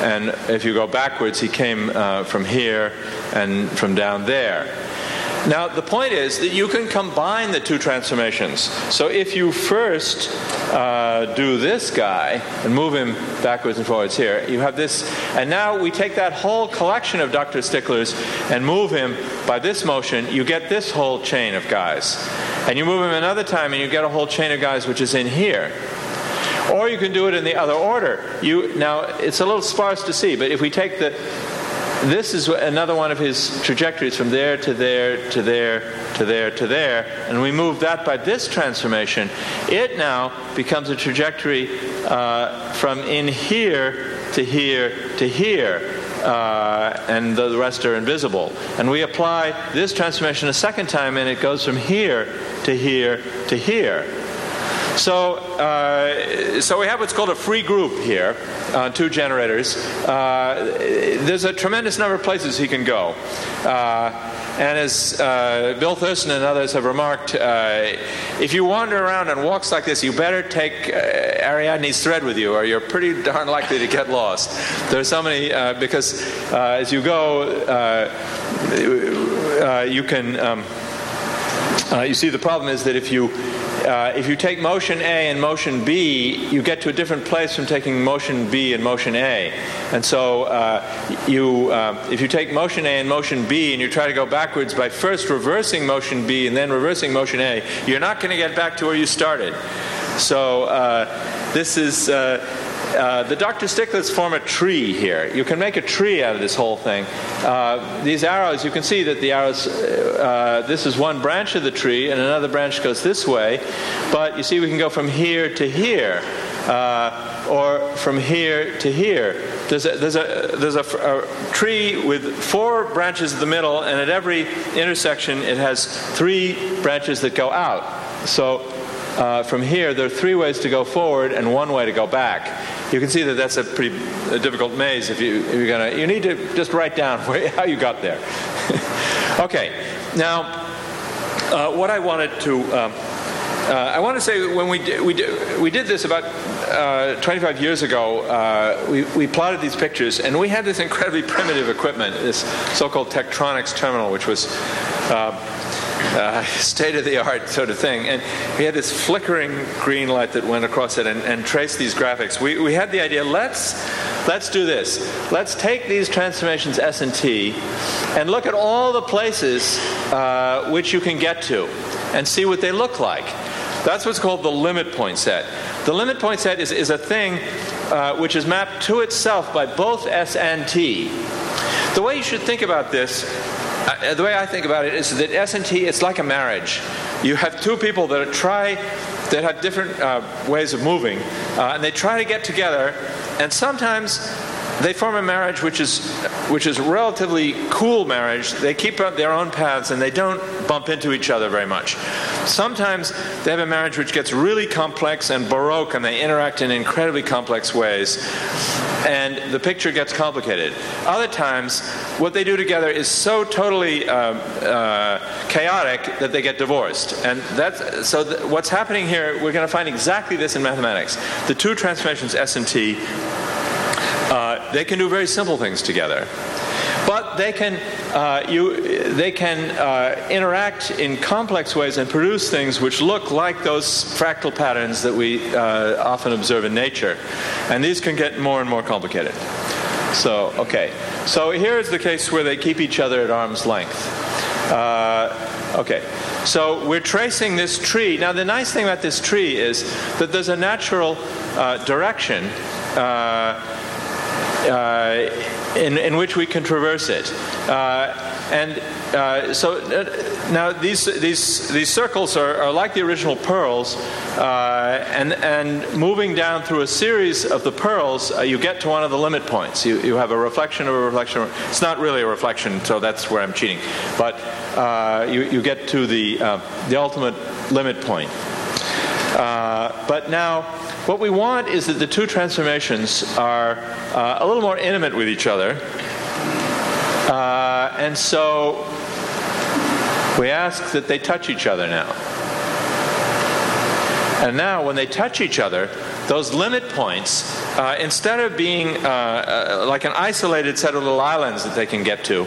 C: And if you go backwards, he came uh, from here and from down there. Now, the point is that you can combine the two transformations. So if you first uh, do this guy and move him backwards and forwards here, you have this, and now we take that whole collection of Dr. Sticklers and move him by this motion, you get this whole chain of guys. And you move him another time and you get a whole chain of guys which is in here. Or you can do it in the other order. You, now, it's a little sparse to see, but if we take the this is another one of his trajectories from there to there to there to there to there. And we move that by this transformation. It now becomes a trajectory uh, from in here to here to here. Uh, and the rest are invisible. And we apply this transformation a second time, and it goes from here to here to here. So, uh, so we have what's called a free group here, uh, two generators. Uh, there's a tremendous number of places he can go. Uh, and as uh, Bill Thurston and others have remarked, uh, if you wander around on walks like this, you better take Ariadne's thread with you, or you're pretty darn likely to get lost. There's so many, because as you go, you can. Um, you see, the problem is that if you uh, if you take motion A and motion B, you get to a different place from taking motion B and motion A. And so, uh, you, uh, if you take motion A and motion B and you try to go backwards by first reversing motion B and then reversing motion A, you're not going to get back to where you started. So, uh, this is uh, uh, the Dr. Sticklers form a tree here. You can make a tree out of this whole thing. Uh, these arrows, you can see that the arrows, uh, this is one branch of the tree, and another branch goes this way. But you see, we can go from here to here, uh, or from here to here. There's a, there's a, there's a, a tree with four branches in the middle, and at every intersection, it has three branches that go out. So uh, from here, there are three ways to go forward and one way to go back. You can see that that's a pretty difficult maze. If you if you're gonna, you need to just write down where, how you got there. okay, now uh, what I wanted to. Um, uh, I want to say when we did, we we did this about uh, 25 years ago, uh, we, we plotted these pictures, and we had this incredibly primitive equipment, this so-called Tektronix terminal, which was uh, uh, state of the art sort of thing. And we had this flickering green light that went across it and, and traced these graphics. We, we had the idea let's, let's do this. Let's take these transformations S and T and look at all the places uh, which you can get to and see what they look like. That's what's called the limit point set. The limit point set is, is a thing uh, which is mapped to itself by both S and T. The way you should think about this uh, the way I think about it is that S&T it's like a marriage. You have two people that try that have different uh, ways of moving, uh, and they try to get together, and sometimes they form a marriage which is which is relatively cool marriage. They keep up their own paths and they don't bump into each other very much. Sometimes they have a marriage which gets really complex and baroque and they interact in incredibly complex ways. And the picture gets complicated. Other times, what they do together is so totally uh, uh, chaotic that they get divorced. And that's so. Th- what's happening here? We're going to find exactly this in mathematics. The two transformations S and T uh, they can do very simple things together. But they can, uh, you, they can uh, interact in complex ways and produce things which look like those fractal patterns that we uh, often observe in nature. And these can get more and more complicated. So, okay. So here's the case where they keep each other at arm's length. Uh, okay. So we're tracing this tree. Now, the nice thing about this tree is that there's a natural uh, direction. Uh, in, in which we can traverse it. Uh, and uh, so uh, now these, these, these circles are, are like the original pearls, uh, and, and moving down through a series of the pearls, uh, you get to one of the limit points. You, you have a reflection of a reflection. It's not really a reflection, so that's where I'm cheating. But you, you get to the, the ultimate limit point. but now, what we want is that the two transformations are uh, a little more intimate with each other. Uh, and so we ask that they touch each other now. And now, when they touch each other, those limit points, uh, instead of being uh, uh, like an isolated set of little islands that they can get to,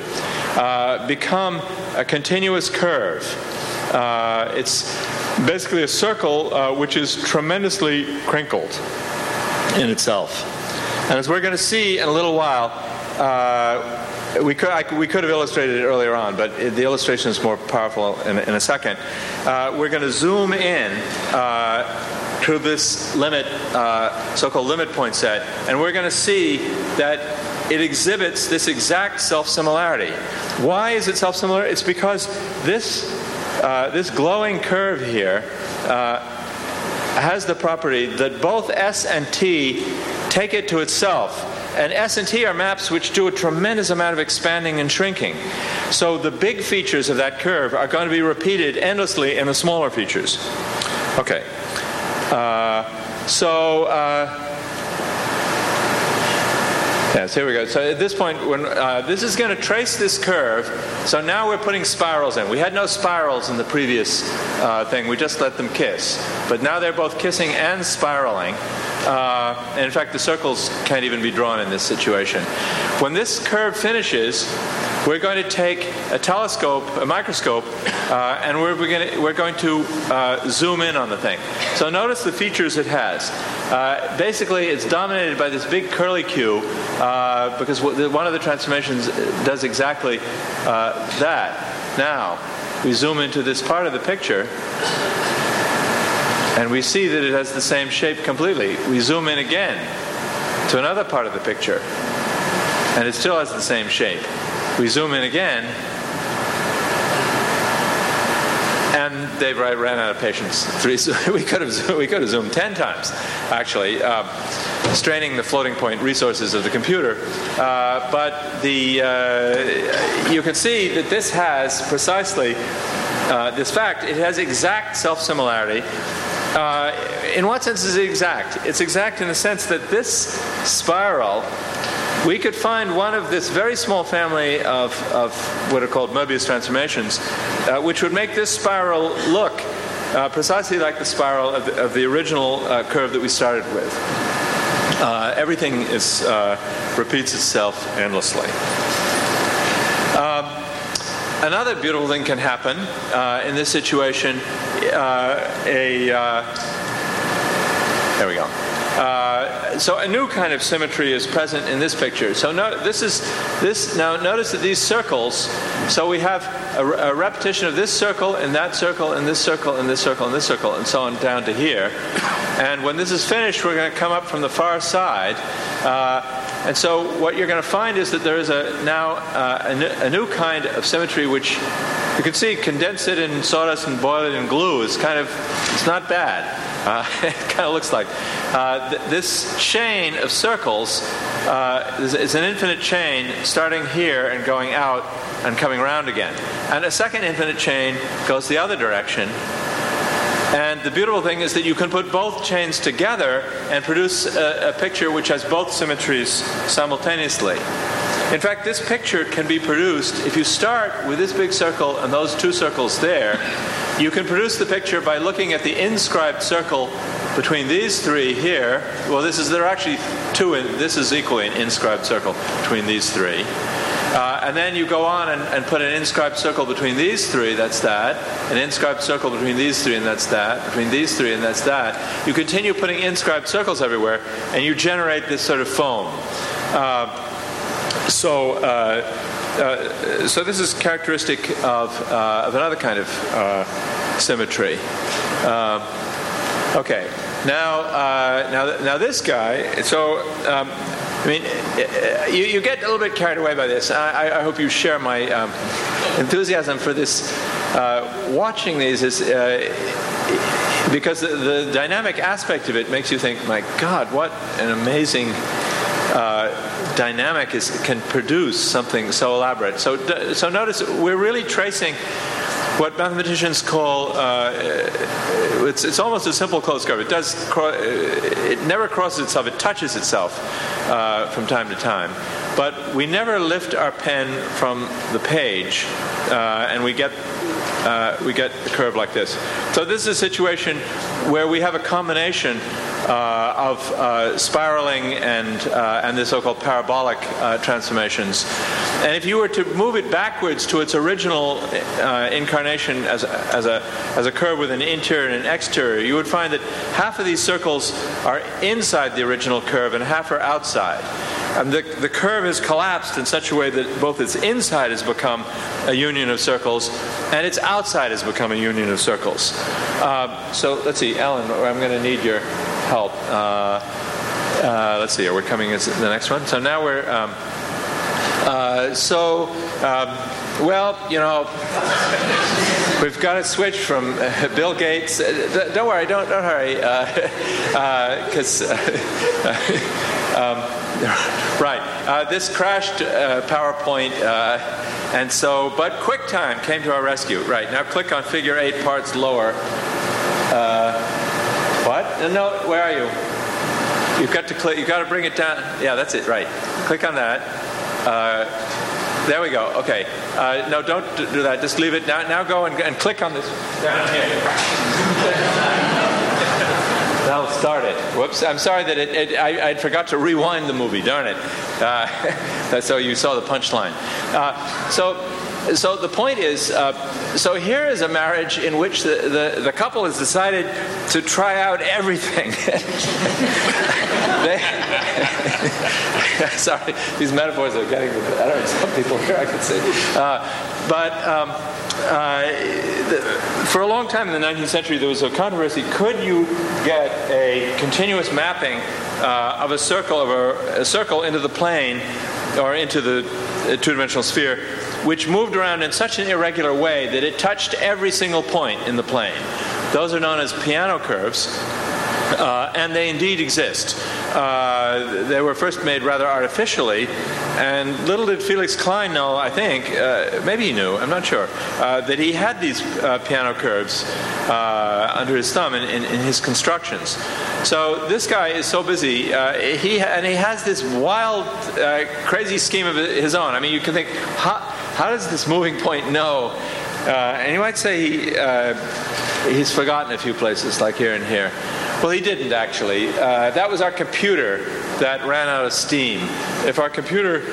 C: uh, become a continuous curve. It's basically a circle uh, which is tremendously crinkled in itself. And as we're going to see in a little while, uh, we could, I, we could have illustrated it earlier on, but it, the illustration is more powerful in, in a second. Uh, we're going to zoom in uh, to this limit, uh, so-called limit point set, and we're going to see that it exhibits this exact self-similarity. Why is it self-similar? It's because this uh, this glowing curve here uh, has the property that both S and T take it to itself. And S and T are maps which do a tremendous amount of expanding and shrinking. So the big features of that curve are going to be repeated endlessly in the smaller features. Okay. Uh, so uh, Yes, here we go. So at this point, when uh, this is going to trace this curve, so now we're putting spirals in. We had no spirals in the previous uh, thing. We just let them kiss. But now they're both kissing and spiraling. Uh, and in fact, the circles can't even be drawn in this situation. When this curve finishes, we're going to take a telescope, a microscope, uh, and we're, we're, going to, we're going to uh, zoom in on the thing. So notice the features it has. Uh, basically, it's dominated by this big curlicue uh, because one of the transformations does exactly uh, that. Now, we zoom into this part of the picture, and we see that it has the same shape completely. We zoom in again, to another part of the picture, and it still has the same shape. We zoom in again, and they ran out of patience. we could have we could have zoomed ten times, actually, uh, straining the floating point resources of the computer. Uh, but the uh, you can see that this has precisely uh, this fact. It has exact self similarity. Uh, in what sense is it exact? It's exact in the sense that this spiral we could find one of this very small family of, of what are called Möbius transformations, uh, which would make this spiral look uh, precisely like the spiral of the, of the original uh, curve that we started with. Uh, everything is, uh, repeats itself endlessly. Um, another beautiful thing can happen uh, in this situation. a there we go. Uh, so a new kind of symmetry is present in this picture. So no, this is this. Now notice that these circles. So we have a, a, repetition of this circle and that circle and this circle and this circle and this circle and so on down to here. And when this is finished, we're going to come up from the far side. Uh, and so what you're going to find is that there is a now uh, a, new, kind of symmetry which you can see condense it in sawdust and boil it in glue is kind of it's not bad. Uh, it kind of looks like. Uh, th- this chain of circles uh, is, is, an infinite chain starting here and going out and coming around again. And a second infinite chain goes the other direction. And the beautiful thing is that you can put both chains together and produce a, a picture which has both symmetries simultaneously. In fact, this picture can be produced if you start with this big circle and those two circles there. You can produce the picture by looking at the inscribed circle between these three here. Well, this is there are actually two. In, this is equally an inscribed circle between these three. Uh, and then you go on and, and, put an inscribed circle between these three, that's that. An inscribed circle between these three, and that's that. Between these three, and that's that. You continue putting inscribed circles everywhere, and you generate this sort of foam. Uh, so, uh, uh, so this is characteristic of, uh, of another kind of uh, symmetry. Okay, now, now, now this guy. So, um, I mean, you, you, get a little bit carried away by this. I, I hope you share my um, enthusiasm for this. Uh, watching these is because the, the, dynamic aspect of it makes you think, my God, what an amazing uh, dynamic is, can produce something so elaborate. So, so notice we're really tracing what mathematicians call uh, it's, it's almost a simple closed curve. It does it never crosses itself. It touches itself uh, from time to time, but we never lift our pen from the page, uh, and we get uh, we get a curve like this. So this is a situation where we have a combination uh, of uh, spiraling and, uh, and the so called parabolic uh, transformations. And if you were to move it backwards to its original uh, incarnation as, as, a, as a curve with an interior and an exterior, you would find that half of these circles are inside the original curve and half are outside. And the, the curve has collapsed in such a way that both its inside has become a union of circles and its outside has become a union of circles. Uh, so let's see, Alan, I'm going to need your help. Uh, uh, let's see, are we coming to the next one? So now we're. Um, uh, so, um, well, you know, we've got to switch from uh, Bill Gates. Uh, don't worry, don't don't hurry, because. um, right, this crashed PowerPoint. And so, but QuickTime came to our rescue. Right, now click on figure eight parts lower. What? No, where are you? You've got to click, you've got to bring it down. Yeah, that's it, right. Click on that. Uh, there we go. Okay. Uh, no, don't do that. Just leave it. Now, now go and, and click on this down here. Now start it. Whoops. I'm sorry that it, it I, I, forgot to rewind the movie. Darn it. Uh, so you saw the punchline. Uh, so so the point is, uh, so here is a marriage in which the, the, the couple has decided to try out everything. they, sorry, these metaphors are getting, I don't know, some people here I can see. Uh, but um, uh, the, for a long time in the 19th century, there was a controversy could you get a continuous mapping uh, of a circle, of a, a circle into the plane or into the uh, two dimensional sphere? Which moved around in such an irregular way that it touched every single point in the plane. Those are known as Peano curves, uh, and they indeed exist. Uh, they were first made rather artificially, and little did Felix Klein know, I think, uh, maybe he knew, I'm not sure, uh, that he had these uh, Peano curves uh, under his thumb in, in, in, his constructions. So this guy is so busy, he and he has this wild, crazy scheme of his own. I mean, you can think, how, how does this moving point know? and you might say he, he's forgotten a few places, like here and here. Well, he didn't actually. Uh, that was our computer that ran out of steam. If our computer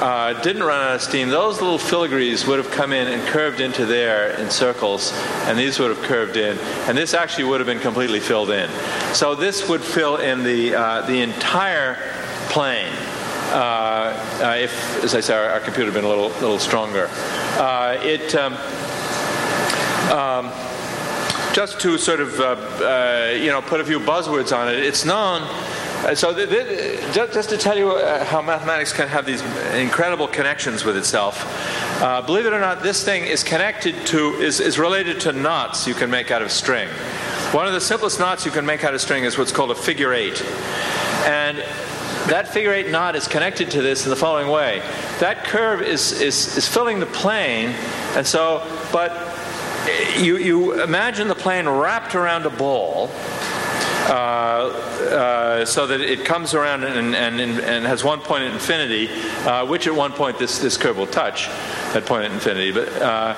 C: uh, didn't run out of steam, those little filigrees would have come in and curved into there in circles, and these would have curved in, and this actually would have been completely filled in. So this would fill in the uh, the entire plane. Uh, uh, if, as I say, our, our, computer had been a little little stronger, uh, it. Um, um, just to sort of, uh, uh, you know, put a few buzzwords on it, it's known. Uh, so, th- th- just, just, to tell you uh, how mathematics can have these incredible connections with itself, believe it or not, this thing is connected to, is, is related to knots you can make out of string. One of the simplest knots you can make out of string is what's called a figure eight. And that figure eight knot is connected to this in the following way. That curve is, is, is filling the plane, and so, but you, you imagine the plane wrapped around a ball. Uh, uh, so that it comes around and, and, and, has one point at infinity, uh, which at one point this, this curve will touch, that point at infinity. But, uh,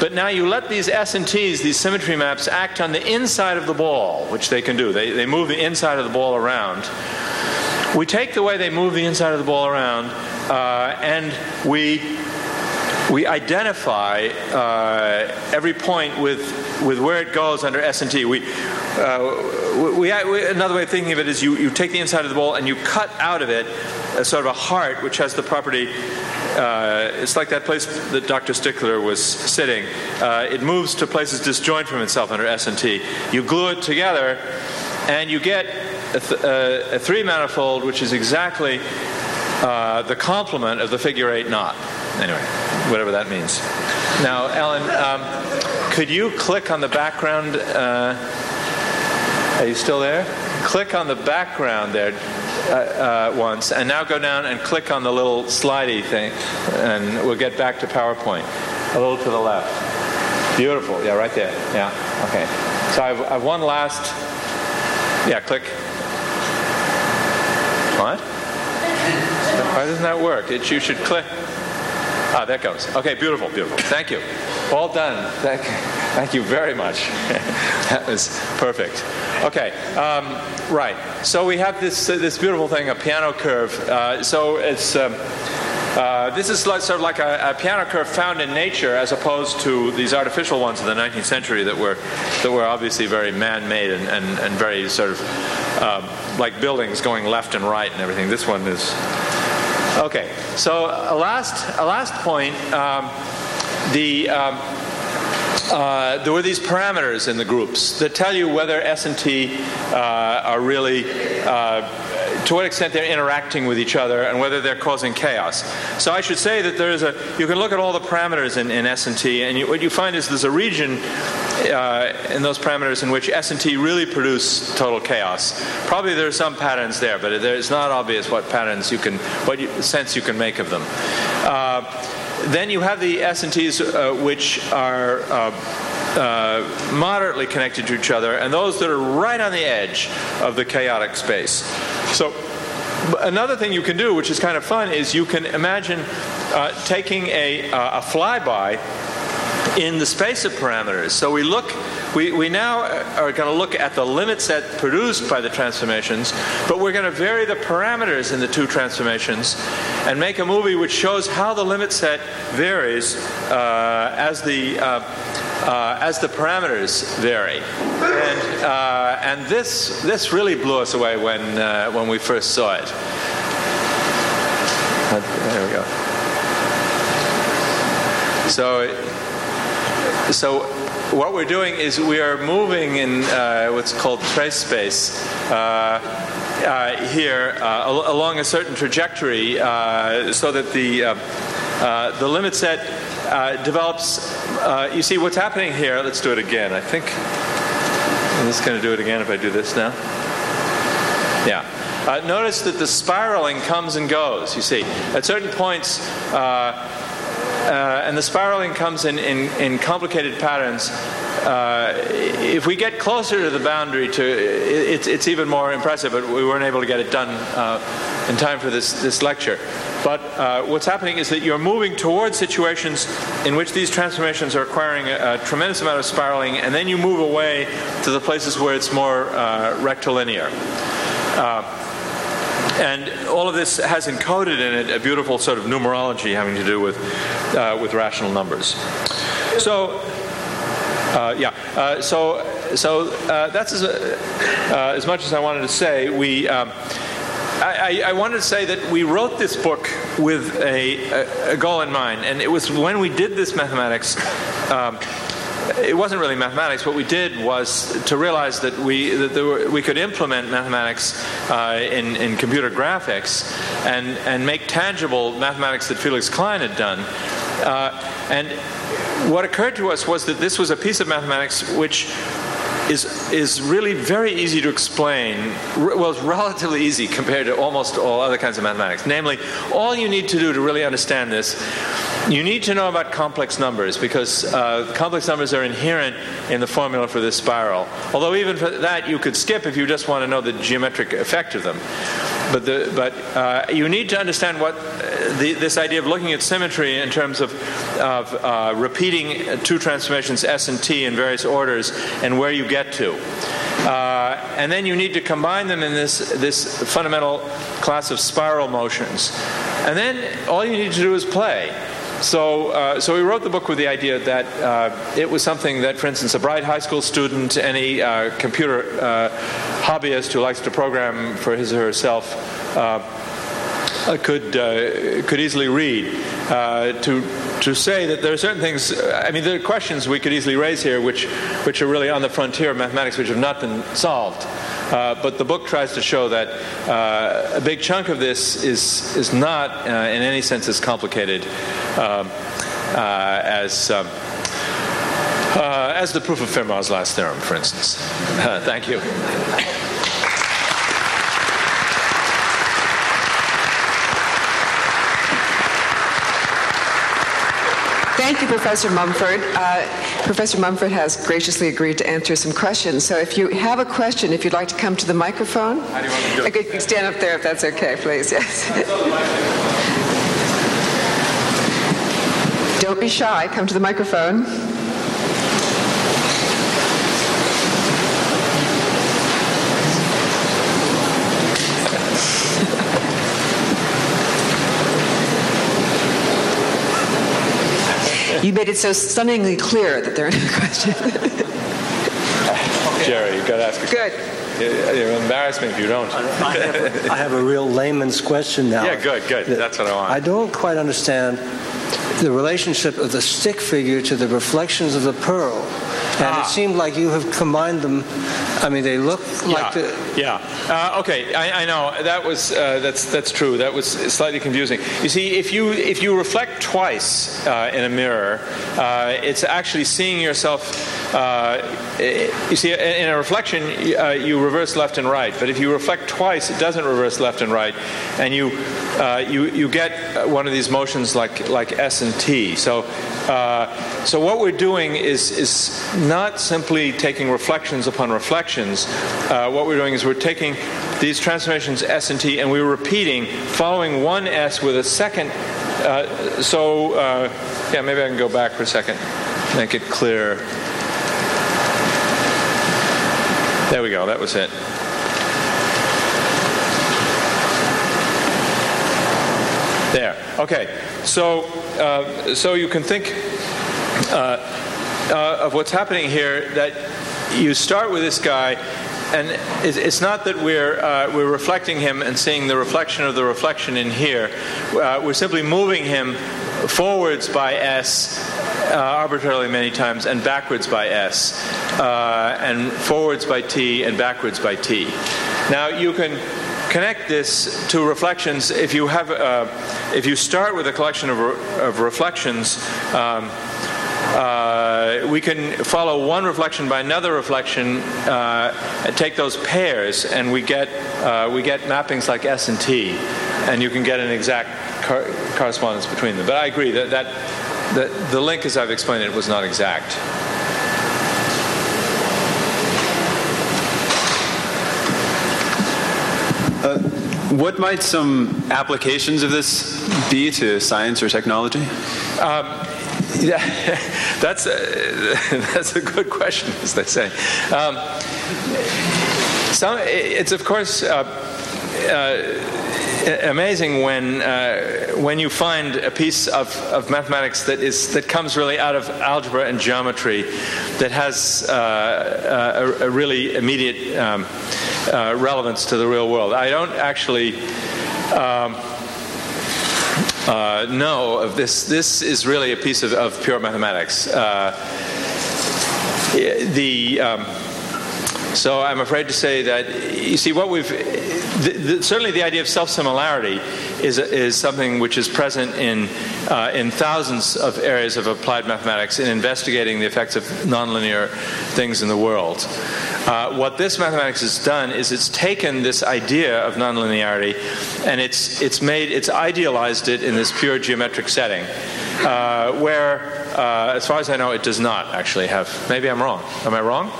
C: but now you let these S and T's, these symmetry maps, act on the inside of the ball, which they can do. They, they move the inside of the ball around. We take the way they move the inside of the ball around, uh, and we we identify uh, every point with, with where it goes under S&T. We, uh, we, we, another way of thinking of it is you, you take the inside of the ball and you cut out of it a sort of a heart which has the property uh, it's like that place that Dr. Stickler was sitting. Uh, it moves to places disjoint from itself under S&T. You glue it together, and you get a, th- uh, a three manifold, which is exactly uh, the complement of the figure eight knot. Anyway, whatever that means. Now, Ellen, um, could you click on the background? Uh, are you still there? Click on the background there uh, uh, once, and now go down and click on the little slidey thing, and we'll get back to PowerPoint. A little to the left. Beautiful. Yeah, right there. Yeah. Okay. So I've, I've one last. Yeah, click. What? Why doesn't that work? It, you should click. Ah, that goes. Okay, beautiful, beautiful. Thank you. All done. Thank, thank you very much. that was perfect. Okay, um, right. So we have this uh, this beautiful thing, a Peano curve. Uh, so it's. Um, uh, this is like, sort of like a, a, Peano curve found in nature, as opposed to these artificial ones of the 19th century that were that were obviously very man-made and, and, and very sort of um, like buildings going left and right and everything. This one is Okay, so a last, a last point. Um, the, um, uh, there were these parameters in the groups that tell you whether S and T uh, are really uh, to what extent they're interacting with each other and whether they're causing chaos. So I should say that there is a, you can look at all the parameters in, in S&T, and you, what you find is there's a region uh, in those parameters in which S&T really produce total chaos. Probably there are some patterns there, but it's not obvious what patterns you can, what you, sense you can make of them. Uh, then you have the S&Ts uh, which are uh, uh, moderately connected to each other, and those that are right on the edge of the chaotic space. So another thing you can do, which is kind of fun, is you can imagine uh, taking a, uh, a flyby in the space of parameters. So we look we, we now are going to look at the limit set produced by the transformations, but we're going to vary the parameters in the two transformations and make a movie which shows how the limit set varies uh, as the uh, uh, as the parameters vary. And, uh, and this, this really blew us away when, uh, when we first saw it. There we go. So, so what we're doing is we are moving in uh, what's called trace space. Uh, uh, here uh, al- along a certain trajectory uh, so that the, uh, the limit set develops. you see, what's happening here, let's do it again. I think I'm just going to do it again if I do this now. Yeah. Uh, notice that the spiraling comes and goes, you see. At certain points, uh, uh, and the spiraling comes in, in, in complicated patterns. Uh, if we get closer to the boundary, to it, it's even more impressive. But we weren't able to get it done uh, in time for this this lecture. But uh, what's happening is that you're moving towards situations in which these transformations are acquiring a, a tremendous amount of spiraling, and then you move away to the places where it's more uh, rectilinear. Uh, and all of this has encoded in it a beautiful sort of numerology having to do with, uh, with rational numbers. So, uh, yeah, uh, so, so uh, that's as, uh, as much as I wanted to say. We, um, I, I, wanted to say that we wrote this book with a, a, a, goal in mind, and it was when we did this mathematics. Um, it wasn't really mathematics. What we did was to realize that we that were, we could implement mathematics uh, in, in computer graphics and and make tangible mathematics that Felix Klein had done. Uh, and what occurred to us was that this was a piece of mathematics which is, is really very easy to explain. Well, it's relatively easy compared to almost all other kinds of mathematics. Namely, all you need to do to really understand this, you need to know about complex numbers because uh, complex numbers are inherent in the formula for this spiral. Although, even for that, you could skip if you just want to know the geometric effect of them. But, the, but uh, you need to understand what uh, the, this idea of looking at symmetry in terms of, of uh, repeating two transformations S and T in various orders and where you get to. Uh, and then you need to combine them in this, this fundamental class of spiral motions. And then all you need to do is play. So, uh, so we wrote the book with the idea that uh, it was something that, for instance, a bright high school student, any uh, computer uh, hobbyist who likes to program for his or herself, uh, could uh, could easily read to to say that there are certain things. I mean, there are questions we could easily raise here, which which are really on the frontier of mathematics, which have not been solved. Uh, but the book tries to show that uh, a big chunk of this is, is not uh, in any sense as complicated um, uh, as, um, uh, as the proof of Fermat's last theorem, for instance. thank you.
B: Thank you, Professor Mumford. Uh, Professor Mumford has graciously agreed to answer some questions. So if you have a question, if you'd like to come to the microphone,
C: How do you want to do
B: it? Stand up there if that's okay, please. Yes. Don't be shy. Come to the microphone. Made it so stunningly clear that there are no questions.
C: Jerry, you've got to ask a
B: Good.
C: You embarrass me if you don't.
D: I have, a, I have a real layman's question now.
C: Yeah, good, good. That's what I want.
D: I don't quite understand the relationship of the stick figure to the reflections of the pearl. And ah. it seemed like you have combined them. I mean, they look like
C: yeah.
D: the.
C: Yeah. Uh, okay, I, I, know that was uh, that's that's true. That was slightly confusing. You see, if you if you reflect twice uh, in a mirror, uh, it's actually seeing yourself. Uh, you see, in a reflection, uh, you reverse left and right. But if you reflect twice, it doesn't reverse left and right, and you you you get one of these motions like like S and T. So so what we're doing is is not simply taking reflections upon reflections. Uh, what we're doing is we're taking these transformations S and T and we're repeating, following one S with a second. Uh, so, uh, yeah, maybe I can go back for a second, make it clear. There we go. That was it. There. Okay. So, uh, so you can think uh, uh, of what's happening here. That you start with this guy, and it's not that we're uh, we're reflecting him and seeing the reflection of the reflection in here. Uh, we're simply moving him forwards by s uh, arbitrarily many times and backwards by s, uh, and forwards by t and backwards by t. Now you can connect this to reflections if you have uh, if you start with a collection of, re- of reflections. Um, uh, we can follow one reflection by another reflection, uh, take those pairs, and we get uh, we get mappings like S and T, and you can get an exact correspondence between them. But I agree that that the, the link, as I've explained it, was not exact.
E: What might some applications of this be to science or technology?
C: Um, yeah, that's a, that's a good question, as they say. Um, some, it's of course uh, uh, amazing when uh, when you find a piece of, of mathematics that is that comes really out of algebra and geometry that has uh, a, a, really immediate um, uh, relevance to the real world. I don't actually. Um, uh, of this. This is really a piece of, of pure mathematics. Uh, the um, so I'm afraid to say that you see what we've the, the, certainly the idea of self-similarity is is something which is present in uh, in thousands of areas of applied mathematics in investigating the effects of nonlinear things in the world. Uh, what this mathematics has done is it's taken this idea of nonlinearity and it's it's made it's idealized it in this pure geometric setting, uh, where, uh, as far as I know, it does not actually have. Maybe I'm wrong. Am I wrong?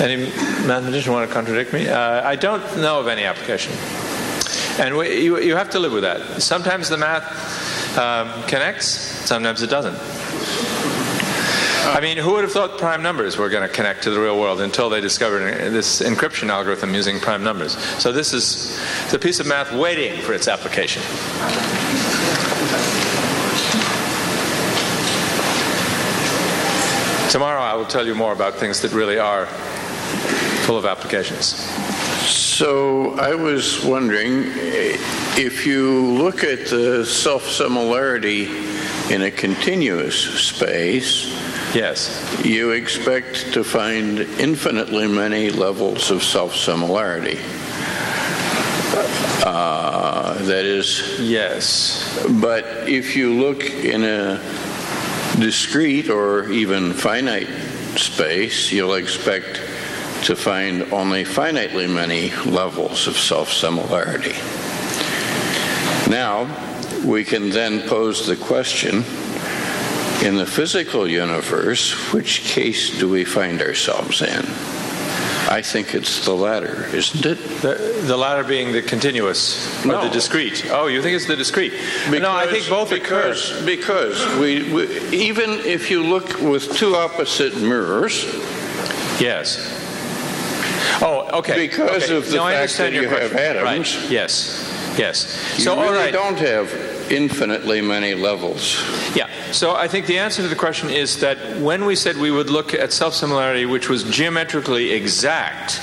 C: Any mathematician want to contradict me? Uh, I don't know of any application. And we, you, you have to live with that. Sometimes the math um, connects, sometimes it doesn't. I mean, who would have thought prime numbers were going to connect to the real world until they discovered this encryption algorithm using prime numbers? So this is the piece of math waiting for its application. Tomorrow I will tell you more about things that really are full of applications.
F: So I was wondering if you look at the self similarity in a continuous space.
C: Yes.
F: You expect to find infinitely many levels of self similarity. Uh, that is.
C: Yes.
F: But if you look in a discrete or even finite space, you'll expect to find only finitely many levels of self similarity. Now, we can then pose the question in the physical universe, which case do we find ourselves in? I think it's the latter, isn't it?
C: The, the latter being the continuous
F: no.
C: or the discrete. Oh, you think it's the discrete?
F: Because,
C: no, I think both
F: because,
C: occur.
F: Because we, we, even if you look with two opposite mirrors.
C: Yes. Oh, okay.
F: Because
C: okay.
F: of the
C: no,
F: fact that you
C: question.
F: have atoms.
C: Right. Yes. Yes.
F: You
C: so,
F: really
C: all right.
F: don't have infinitely many levels.
C: Yeah. So I think the answer to the question is that when we said we would look at self-similarity, which was geometrically exact,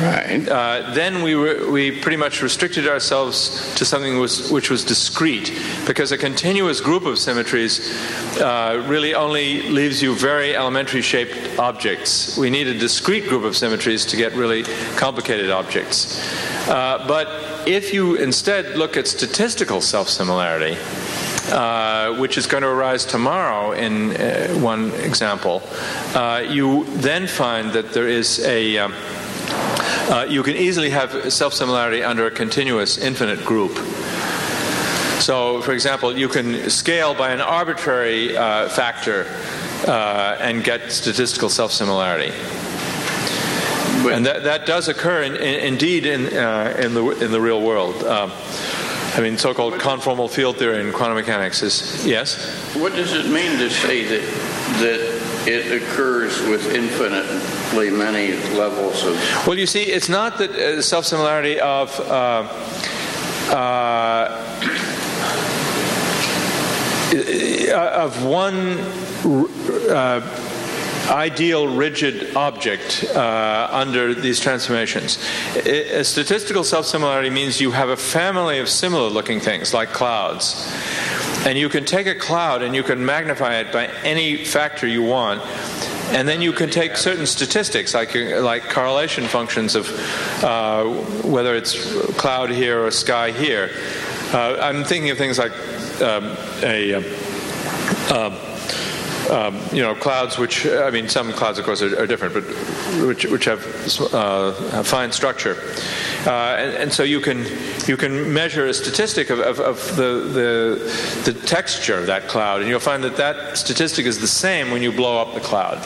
F: right?
C: Uh, then we were, we pretty much restricted ourselves to something was, which was discrete, because a continuous group of symmetries uh, really only leaves you very elementary shaped objects. We need a discrete group of symmetries to get really complicated objects. Uh, but if you instead look at statistical self similarity, uh, which is going to arise tomorrow in uh, one example, uh, you then find that there is a. Um, uh, you can easily have self similarity under a continuous infinite group. So, for example, you can scale by an arbitrary uh, factor uh, and get statistical self similarity. And that, that does occur in, in, indeed in, uh, in, the, in the real world. Um, I mean, so-called conformal field theory in quantum mechanics is yes.
F: What does it mean to say that that it occurs with infinite many levels of.
C: Well, you see, it's not the uh, self similarity of. Uh, uh, of one uh, ideal rigid object uh, under these transformations. A statistical self-similarity means you have a family of similar looking things like clouds. And you can take a cloud and you can magnify it by any factor you want. And then you can take certain statistics, like like correlation functions of uh, whether it's cloud here or sky here. Uh, I'm thinking of things like um, a uh, um, you know, clouds which, I mean, some clouds, of course, are, are different, but which, which have uh, a fine structure. Uh, and, and, so you can, you can measure a statistic of, of, of the, the, the texture of that cloud, and you'll find that that statistic is the same when you blow up the cloud.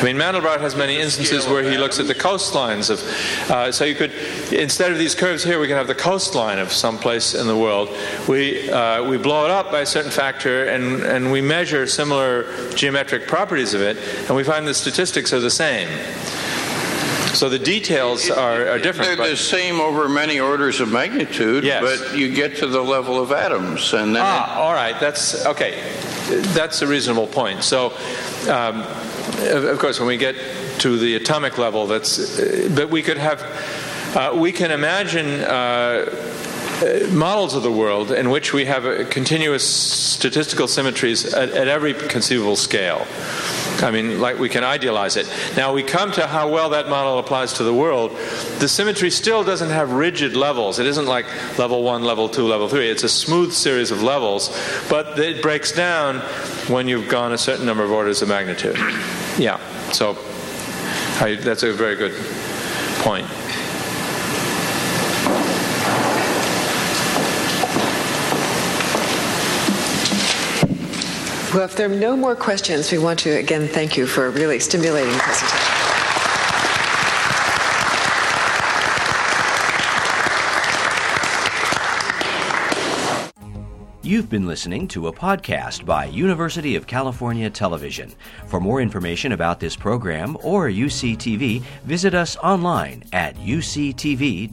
C: I mean, Mandelbrot has many instances where he looks at the coastlines of. Uh, so you could, instead of these curves here, we can have the coastline of some place in the world. We uh, we blow it up by a certain factor, and and we measure similar geometric properties of it, and we find the statistics are the same. So the details are, are different.
F: They're the same over many orders of magnitude,
C: yes.
F: but you get to the level of atoms, and then.
C: Ah, all right. That's okay. That's a reasonable point. So. Um, of course, when we get to the atomic level, that's. Uh, but we could have. Uh, we can imagine. Uh, models of the world in which we have continuous statistical symmetries at, at, every conceivable scale. I mean, like we can idealize it. Now we come to how well that model applies to the world. The symmetry still doesn't have rigid levels. It isn't like level one, level two, level three. It's a smooth series of levels, but it breaks down when you've gone a certain number of orders of magnitude. Yeah, so I, that's a very good point.
B: Well, if there are no more questions, we want to again thank you for a really stimulating presentation.
A: You've been listening to a podcast by University of California Television. For more information about this program or UCTV, visit us online at uctv.tv.